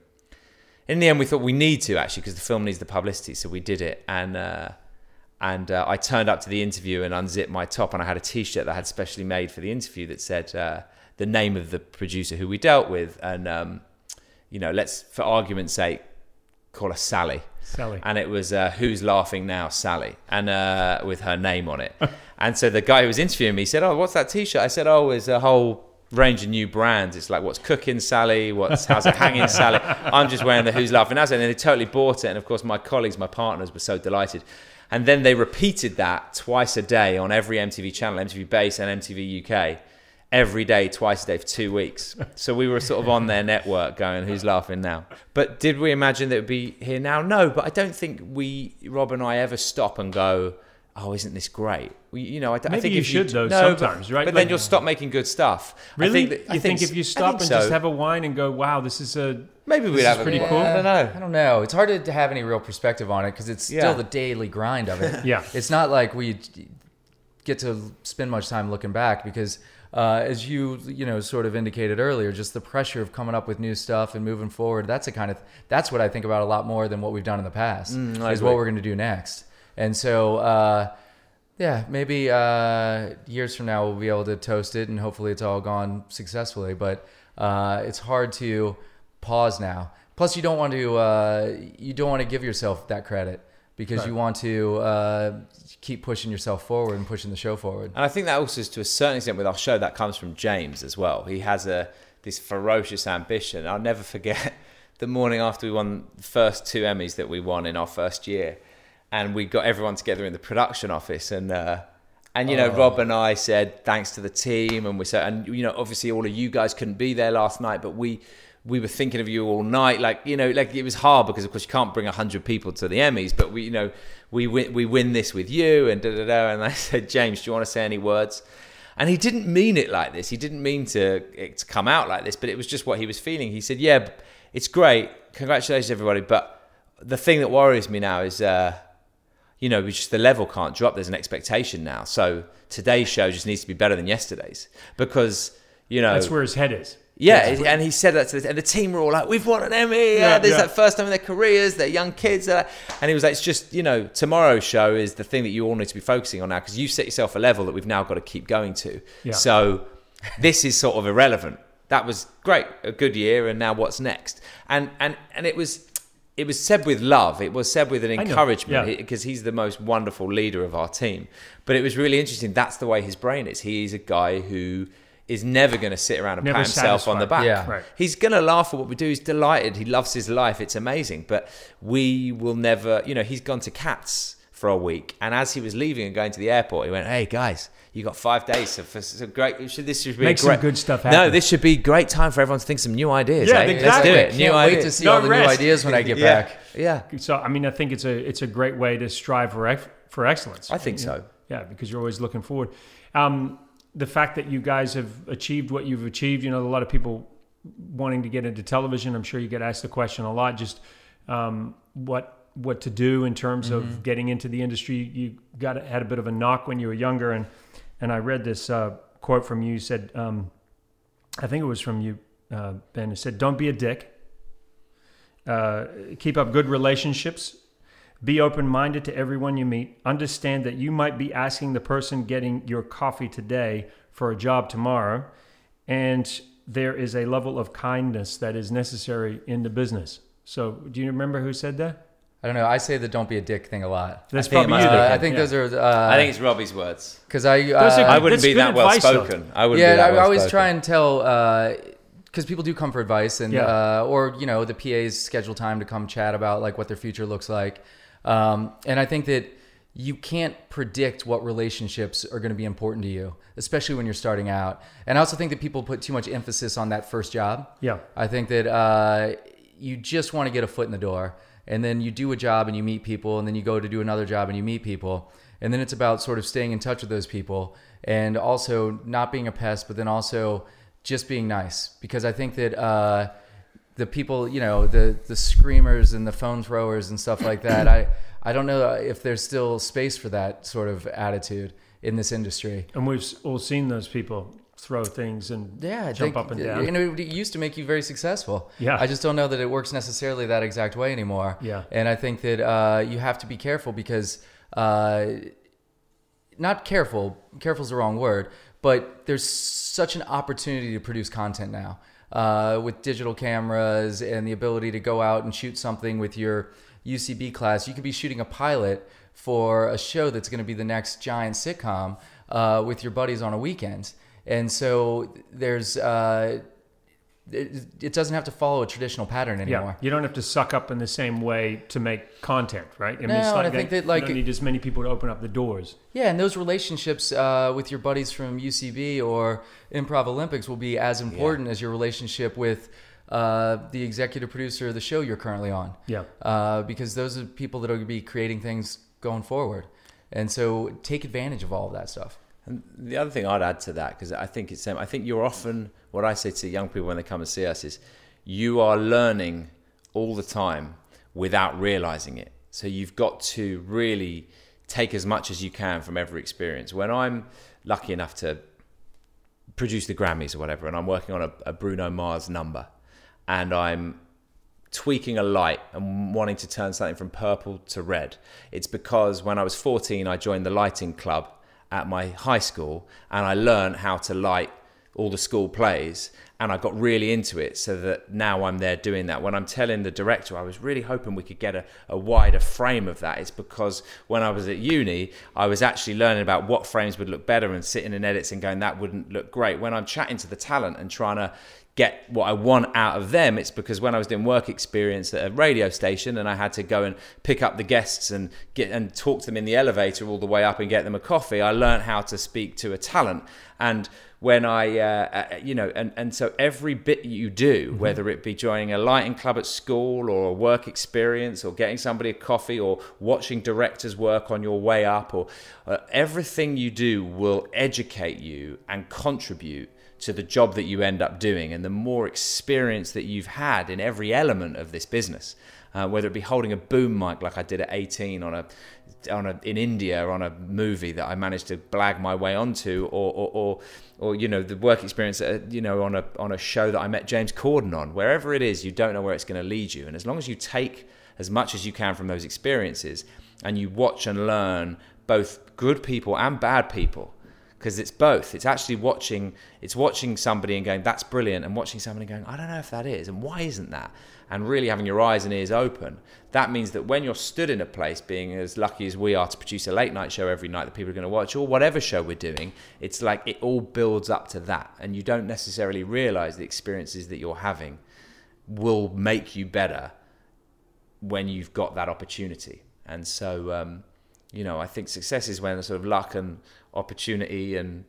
in the end, we thought we need to actually because the film needs the publicity, so we did it. And uh, and uh, I turned up to the interview and unzipped my top, and I had a T-shirt that I had specially made for the interview that said uh, the name of the producer who we dealt with, and um, you know, let's for argument's sake call her Sally. Sally. And it was uh, Who's Laughing Now, Sally, and uh, with her name on it. [laughs] and so the guy who was interviewing me said, "Oh, what's that T-shirt?" I said, "Oh, it's a whole range of new brands. It's like what's cooking, Sally. What's how's it hanging, Sally." [laughs] I'm just wearing the Who's Laughing Now, and they totally bought it. And of course, my colleagues, my partners, were so delighted. And then they repeated that twice a day on every MTV channel, MTV Base and MTV UK, every day, twice a day for two weeks. So we were sort of on their network going, who's laughing now? But did we imagine that it would be here now? No, but I don't think we, Rob and I, ever stop and go, oh, isn't this great? We, you know, I, I think you if should, though, no, sometimes, but, right? But then you'll stop making good stuff. I Really? think that- I you think, if you stop and so. just have a wine and go, wow, this is a maybe we'd this have is a- pretty yeah, cool. I don't know. I don't know. It's hard to have any real perspective on it because it's Yeah. still the daily grind of it. [laughs] Yeah. It's not like we get to spend much time looking back because, uh, as you you know sort of indicated earlier, just the pressure of coming up with new stuff and moving forward. That's a kind of that's what I think about a lot more than what we've done in the past. Mm, is what we're going to do next. And so. Uh, yeah, maybe uh, years from now we'll be able to toast it, and hopefully it's all gone successfully. But uh, it's hard to pause now. Plus, you don't want to uh, you don't want to give yourself that credit because you want to uh, keep pushing yourself forward and pushing the show forward. And I think that also is to a certain extent with our show that comes from James as well. He has a this ferocious ambition. I'll never forget [laughs] the morning after we won the first two Emmys that we won in our first year, and we got everyone together in the production office and. Uh, and you know, Rob and I said thanks to the team, and we said, and you know, obviously all of you guys couldn't be there last night, but we we were thinking of you all night. Like you know, like it was hard because of course you can't bring hundred people to the Emmys, but we you know we win we win this with you and da da da. And I [laughs] said, James, do you want to say any words? And he didn't mean it like this. He didn't mean to it to come out like this, but it was just what he was feeling. He said, "Yeah, it's great. Congratulations, everybody. But the thing that worries me now is." Uh, you know, just the level can't drop. There's an expectation now. So today's show just needs to be better than yesterday's because, you know, that's where his head is. Yeah, where- and he said that to the, and the team were all like, "We've won an Emmy! Yeah, Yeah, this is yeah. that first time in their careers. They're young kids." like-" And he was like, "It's just you know, tomorrow's show is the thing that you all need to be focusing on now because you've set yourself a level that we've now got to keep going to. Yeah. So this is sort of irrelevant. That was great, a good year, and now what's next? And and and it was." It was said with love. It was said with an encouragement yeah. because he's the most wonderful leader of our team. But it was really interesting. That's the way his brain is. He is a guy who is never going to sit around and Never pat himself on the back. Yeah. Right. He's going to laugh at what we do. He's delighted. He loves his life. It's amazing. But we will never, you know, he's gone to Cats for a week. And as he was leaving and going to the airport, he went, Hey, guys, you got five days. So for, so great. Should, this should be Make a some great, good stuff happen. No, this should be great time for everyone to think some new ideas. Yeah, eh? exactly. Let's do it. Can't New wait ideas. to see No all the rest. new ideas when I get yeah. back. Yeah. So I mean, I think it's a it's a great way to strive for for excellence. I think so. Yeah, because you're always looking forward. Um, the fact that you guys have achieved what you've achieved, you know, a lot of people wanting to get into television. I'm sure you get asked the question a lot. Just um, what what to do in terms Mm-hmm. of getting into the industry. You got had a bit of a knock when you were younger, and and I read this uh, quote from you. You said, um, I think it was from you, uh, Ben. It said, "Don't be a dick. Uh, keep up good relationships." Be open minded to everyone you meet. Understand that you might be asking the person getting your coffee today for a job tomorrow. And there is a level of kindness that is necessary in the business. So, do you remember who said that? I don't know. I say the "don't be a dick" thing a lot. That's think probably must you. Uh. I think Yeah. those are. Uh, I think it's Robbie's words. because I. Those are Uh. I wouldn't be that well spoken. I wouldn't yeah, be that I, well always spoken. try and tell because people do come for advice and Yeah. uh, or you know the PAs schedule time to come chat about like what their future looks like, um, and I think that you can't predict what relationships are going to be important to you, especially when you're starting out. And I also think that people put too much emphasis on that first job. Yeah. I think that uh, you just want to get a foot in the door, and then you do a job and you meet people, and then you go to do another job and you meet people, and then it's about sort of staying in touch with those people, and also not being a pest, but then also just being nice, because I think that. Uh, the people, you know, the the screamers and the phone throwers and stuff like that. I I don't know if there's still space for that sort of attitude in this industry. And we've all seen those people throw things and Yeah, jump think, up and down. You know, it used to make you very successful. Yeah. I just don't know that it works necessarily that exact way anymore. Yeah. and I think that uh, you have to be careful because. Uh, not careful. Careful is the wrong word, but there's such an opportunity to produce content now uh, with digital cameras and the ability to go out and shoot something with your UCB class. You could be shooting a pilot for a show that's going to be the next giant sitcom uh, with your buddies on a weekend, and so there's. Uh, it, it doesn't have to follow a traditional pattern anymore. Yeah, you don't have to suck up in the same way to make content, right? I No, and I think that, like- you don't need as many people to open up the doors. Yeah, and those relationships uh, with your buddies from UCB or Improv Olympics will be as important as your relationship with uh, the executive producer of the show you're currently on. Yeah. Uh, because those are people that are going to be creating things going forward. And so take advantage of all of that stuff. And the other thing I'd add to that, because I think it's, um, I think you're often, what I say to young people when they come and see us is, you are learning all the time without realizing it. So you've got to really take as much as you can from every experience. When I'm lucky enough to produce the Grammys or whatever, and I'm working on a, a Bruno Mars number, and I'm tweaking a light and wanting to turn something from purple to red. It's because when I was 14, I joined the lighting club at my high school and I learned how to light all the school plays and I got really into it so that now I'm there doing that. When I'm telling the director, I was really hoping we could get a, a wider frame of that. It's because when I was at uni, I was actually learning about what frames would look better and sitting in edits and going, that wouldn't look great. When I'm chatting to the talent and trying to get what I want out of them, it's because when I was doing work experience at a radio station and I had to go and pick up the guests and get and talk to them in the elevator all the way up and get them a coffee, I learned how to speak to a talent. And when I, uh, uh, you know, and, and so every bit you do, whether it be joining a lighting club at school or a work experience or getting somebody a coffee or watching directors work on your way up or uh, everything you do will educate you and contribute to the job that you end up doing and the more experience that you've had in every element of this business uh, whether it be holding a boom mic like I did at 18 on a on a in India on a movie that I managed to blag my way onto or or, or, or you know the work experience uh, you know on a on a show that I met James Corden on. Wherever it is you don't know where it's going to lead you. And as long as you take as much as you can from those experiences and you watch and learn both good people and bad people because it's both. It's actually watching. It's watching somebody and going, "That's brilliant," and watching somebody going, "I don't know if that is," and why isn't that? And really having your eyes and ears open. That means that when you're stood in a place, being as lucky as we are to produce a late night show every night that people are going to watch, or whatever show we're doing, it's like it all builds up to that, and you don't necessarily realize the experiences that you're having will make you better when you've got that opportunity. And so, um, you know, I think success is when the sort of luck and opportunity and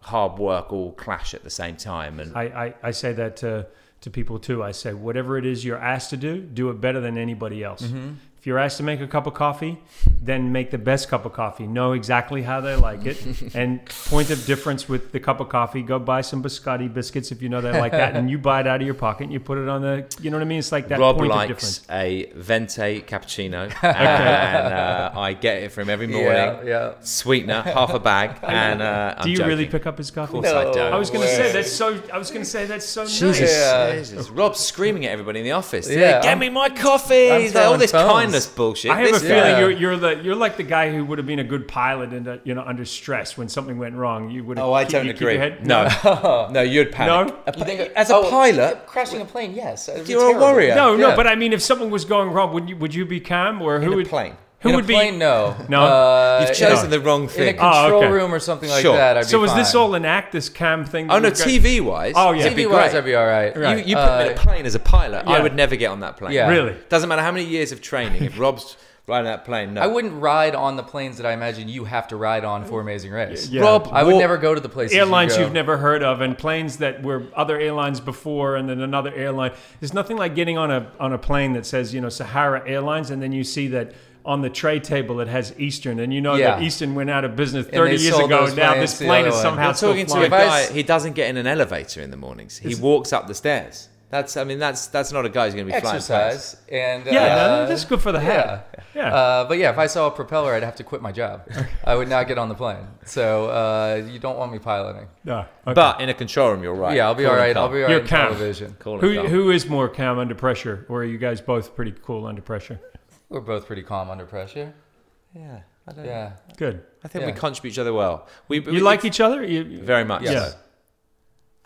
hard work all clash at the same time. And I, I, I say that to, to people too. I say, whatever it is you're asked to do, do it better than anybody else. Mm-hmm. If you're asked to make a cup of coffee, then make the best cup of coffee. Know exactly how they like it. [laughs] and point of difference with the cup of coffee, go buy some biscotti biscuits if you know they like that, and you buy it out of your pocket and you put it on the. You know what I mean? It's like that Rob point of likes difference. a venti cappuccino, [laughs] and uh, I get it from every morning. Yeah, yeah. Sweetener, half a bag, [laughs] and uh, I'm Do you really pick up his coffee? Of course I don't. I was going to say that's so. I was going to say that's so Jesus, nice. Yeah. Jesus. Rob's screaming at everybody in the office. Yeah, Yeah, get I'm- me my coffee. All this phones. Kindness bullshit. I have This- a feeling Yeah. you're you're the you're like the guy who would have been a good pilot and uh, you know under stress when something went wrong. You would. Oh, I keep, don't you agree. your head- [laughs] No, no, you'd panic. No? A You think as a oh, pilot, crashing a plane? Yes, You're a warrior. No, no, Yeah. but I mean, if something was going wrong, would you would you be calm or who in would a plane. Who in would a be? plane? No, No? Uh, You've chosen no. the wrong thing. in a thing. Oh, control okay. room or something like Sure. that. I'd So be was this all an act? This cam thing? that oh no, TV wise, Oh, yeah. it'd be TV wise, I'd be all right. Right. You, you put me in a plane as a pilot, Yeah. I would never get on that plane. Yeah. Really? Doesn't matter how many years of training. If Rob's riding that plane, no. I wouldn't ride on the planes that I imagine you have to ride on for Amazing Race. Yeah. Rob, I would walk- never go to the places airlines you you go. have never heard of and planes that were other airlines before and then another airline. There's nothing like getting on a on a plane that says you know Sahara Airlines and then you see that on the tray table it has Eastern and you know Yeah. that Eastern went out of business 30 years ago. those Now this plane is somehow You're still talking to a flying. If I guy. He doesn't get in an elevator in the mornings. He walks up the stairs. That's. I mean, that's that's not a guy who's going to be flying. planes. exercise and Yeah, uh, no, that's good for the head. Yeah. Yeah. Uh, but yeah, if I saw a propeller, I'd have to quit my job. I would not get on the plane. So uh, you don't want me piloting. No, okay. But in a control room, you're right. Yeah, I'll be Cool all and right. I'll be all You're right in calm. television. Cool who calm. who is more calm under pressure, or are you guys both pretty cool under pressure? We're both pretty calm under pressure. Yeah, I don't. Yeah. Good. I think we contribute each other well. We, we You like each other? You, very much. Yes. so.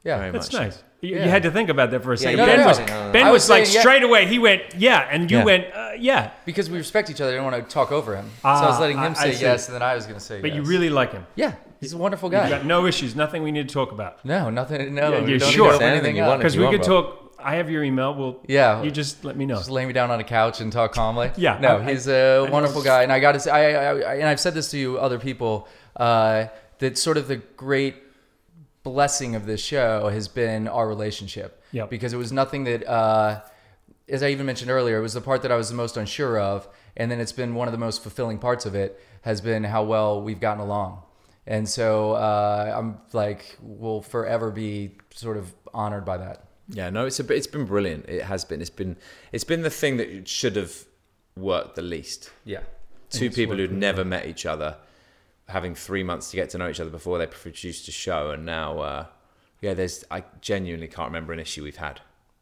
Yeah. Very That's much. nice. You, you had to think about that for a second. no, ben no, was, no, no, no. Ben was was like saying, yeah. straight away. He went, yeah, and you Yeah. went, uh, yeah. Because we respect each other. I didn't want to talk over him. so I was Ah, letting him I say see. yes, and then I was going to say But yes. you really like him. Yeah. He's a wonderful You guy. got no issues, nothing we need to talk about. no, nothing. No, Yeah, you're don't sure? need Anything anything you want. Because we could talk. I have your email. Well, Yeah. You just let me know. Just lay me down on a couch and talk calmly. Yeah, no, I- he's a I wonderful know. guy, and I got to say, I, I, I, and I've said this to you other people uh, that sort of the great blessing of this show has been our relationship. Yeah, Because it was nothing that, uh, as I even mentioned earlier, it was the part that I was the most unsure of, and then it's been one of the most fulfilling parts of it has been how well we've gotten along. And so uh, I'm like, we'll forever be sort of honored by that. Yeah, no, it's a bit, it's been brilliant. It has been. It's been it's been the thing that should have worked the least. Yeah. Two people who'd never met each other, having three months to get to know each other before they produced a show, and now, uh, yeah, there's I genuinely can't remember an issue we've had.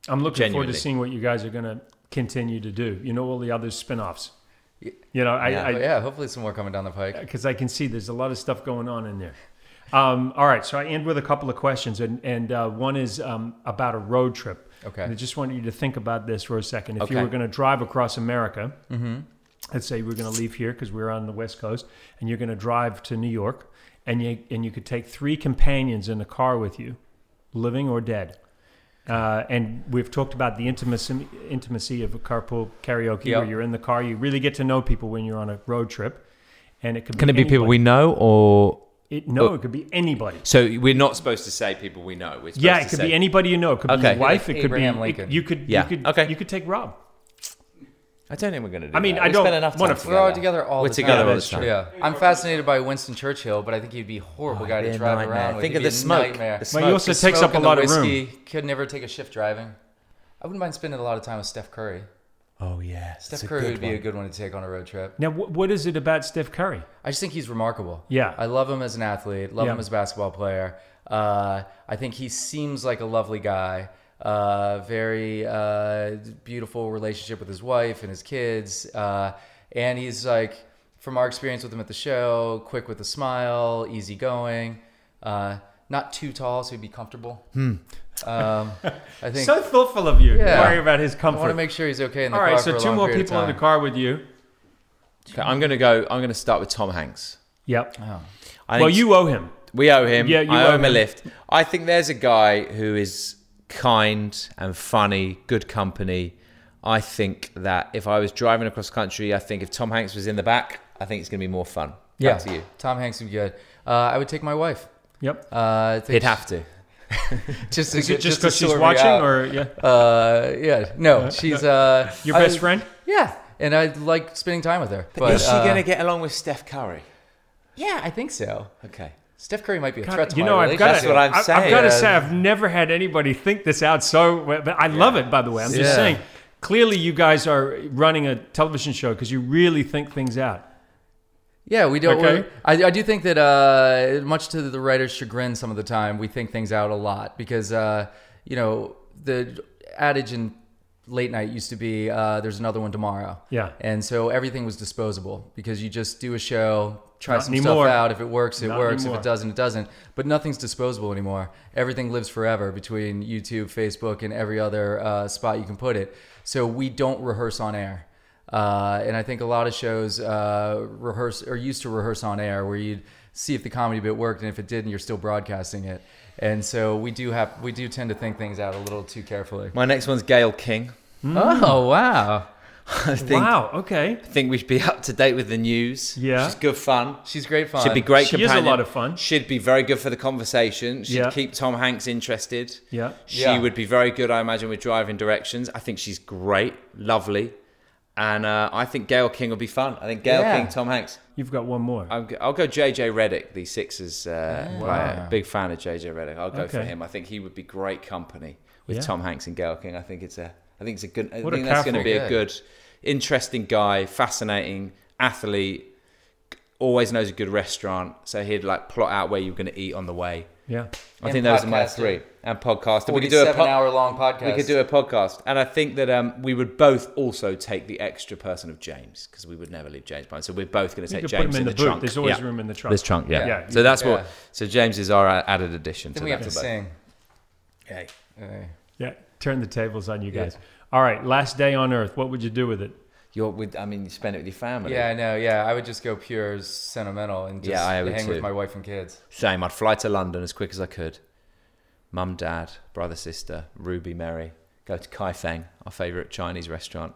I'm looking forward to seeing what you guys are going to continue to do. You know, all the other spin-offs. You know, I, Yeah. I, yeah, hopefully some more coming down the pike. because I can see there's a lot of stuff going on in there. Um, all right, so I end with a couple of questions, and and uh, one is um, about a road trip. Okay. And I just want you to think about this for a second. If you were going to drive across America, let's say we're going to leave here because we're on the West Coast, and you're going to drive to New York, and you and you could take three companions in the car with you, living or dead. Uh, and we've talked about the intimacy intimacy of a carpool karaoke, Yep. where you're in the car. You really get to know people when you're on a road trip, and it could Can it be people we know, or It, no, Oh. it could be anybody. so we're not supposed to say people we know? We're Yeah, it could say- be anybody you know. It could be Okay. your wife. Like it could Abraham be Lincoln. You could. Yeah, You could. okay. You could take Rob. I don't think we're going to do. I mean, that. I We don't spend enough wanna- time We're all together. together all We're the together time. all the time. Yeah, I'm fascinated by Winston Churchill, but I think he'd be a horrible guy to drive nightmare. around with. Think He'd of the a smoke. Nightmare. The Well, he also The takes up a lot of room. whiskey. Could never take a shift driving. I wouldn't mind spending a lot of time with Steph Curry. Oh yeah, Steph Curry would be a good one to take on a road trip. Now, wh- what is it about Steph Curry? I just think he's remarkable. Yeah. I love him as an athlete. Love Yeah. him as a basketball player. Uh, I think he seems like a lovely guy. Uh, very uh, beautiful relationship with his wife and his kids. Uh, and he's like, from our experience with him at the show, quick with a smile, easygoing. Uh, not too tall, so he'd be comfortable. Um, I think [laughs] So thoughtful of you. Yeah. Worry about his comfort. I want to make sure he's okay in the All car right, for so a two more people in the car with you. Okay, I'm going to go. I'm going to start with Tom Hanks. Yep. Oh. Well, you owe him. we owe him. Yeah, you I owe owe him a lift. I think there's a guy who is kind and funny, good company. I think that if I was driving across country, I think if Tom Hanks was in the back, I think it's going to be more fun. Back Yeah, to you. Tom Hanks would be good. Uh, I would take my wife. Yep. Uh, He'd have to. [laughs] just to Is get- just because she's watching, or yeah, Uh, yeah, no, she's uh, your I- best friend? Yeah, and I like spending time with her. But, is she uh, going to get along with Steph Curry? Yeah, I think so. Okay. Steph Curry might be a God, threat to you know, I've got relationship. That's what I'm I've, got to say, I've never had anybody think this out so. But I love it, by the way. I'm just Yeah. saying. Clearly, you guys are running a television show because you really think things out. Yeah, we don't. Okay. I, I do think that, uh, much to the writer's chagrin, some of the time we think things out a lot because, uh, you know, the adage in late night used to be, uh, "There's another one tomorrow." Yeah. and so everything was disposable because you just do a show, try Not some anymore. stuff out. If it works, it Not works. anymore. If it doesn't, it doesn't. But nothing's disposable anymore. Everything lives forever between YouTube, Facebook, and every other uh, spot you can put it. So we don't rehearse on air. Uh, and I think a lot of shows uh, rehearse or used to rehearse on air, where you'd see if the comedy bit worked, and if it didn't, you're still broadcasting it. And so we do have we do tend to think things out a little too carefully. My next one's Gayle King. Oh wow, [laughs] I think, wow. Okay. I think we should be up to date with the news. Yeah. She's good fun. she's great fun. Should be great She is a lot of fun. Should be very good for the conversation. Should Yeah. keep Tom Hanks interested. Yeah. She Yeah. would be very good, I imagine, with driving directions. I think she's great, lovely. And uh, I think Gayle King will be fun. I think Gayle Yeah. King, Tom Hanks. You've got one more. I'm, g- I'll go JJ Redick, the Sixers uh, player. Big fan of JJ Redick. I'll go for him. I think he would be great company with Yeah. Tom Hanks and Gayle King. I think it's a. I think it's a good. I What think that's going to couple. be a Good. good, interesting guy, fascinating athlete. Always knows a good restaurant, so he'd like plot out where you're going to eat on the way. yeah. I And think those are my three. And podcast. We could do a po- hour long podcast. we could do a podcast, and I think that um, we would both also take the extra person of James because we would never leave James behind. So we're both going to take could put James him in, the, boot. trunk. There's always Yeah. room in the trunk. This trunk, yeah. Yeah. So that's Yeah. what. So James is our added addition Then to we have that. to sing. Hey. Hey. Yeah. Turn the tables on you guys. All right. Last day on Earth. What would you do with it? You're with. I mean, you spend it with your family. Yeah, I know. Yeah, I would just go pure sentimental and just Yeah, I would hang too. with my wife and kids. Same. I'd fly to London as quick as I could. Mum, dad, brother, sister, Ruby, Mary. Go to Kaifeng, our favourite Chinese restaurant.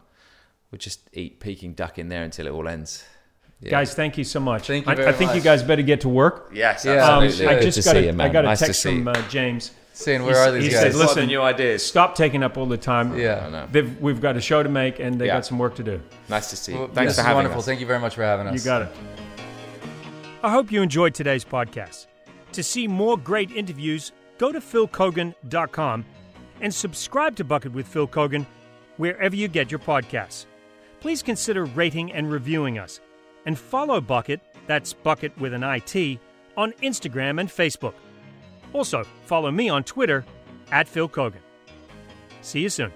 We'd just eat Peking duck in there until it all ends. Yeah. Guys, thank you so much. Thank you I, very I think you guys better get to work. Yes, Yeah. Um, absolutely. I just to got see a, you, man. I got a nice text to see from uh, James. Saying, where He's- are these he guys? said, listen, the new ideas? Stop taking up all the time. yeah. I know. They've, we've got a show to make, and they Yeah. got some work to do. Nice to see you. Well, Thanks this for is having wonderful. us. Thank you very much for having us. You got it. I hope you enjoyed today's podcast. To see more great interviews, go to philkeoghan.com and subscribe to Bucket with Phil Keoghan wherever you get your podcasts. Please consider rating and reviewing us. And follow Bucket, that's Bucket with an IT, on Instagram and Facebook. Also, follow me on Twitter at Phil Keoghan. See you soon.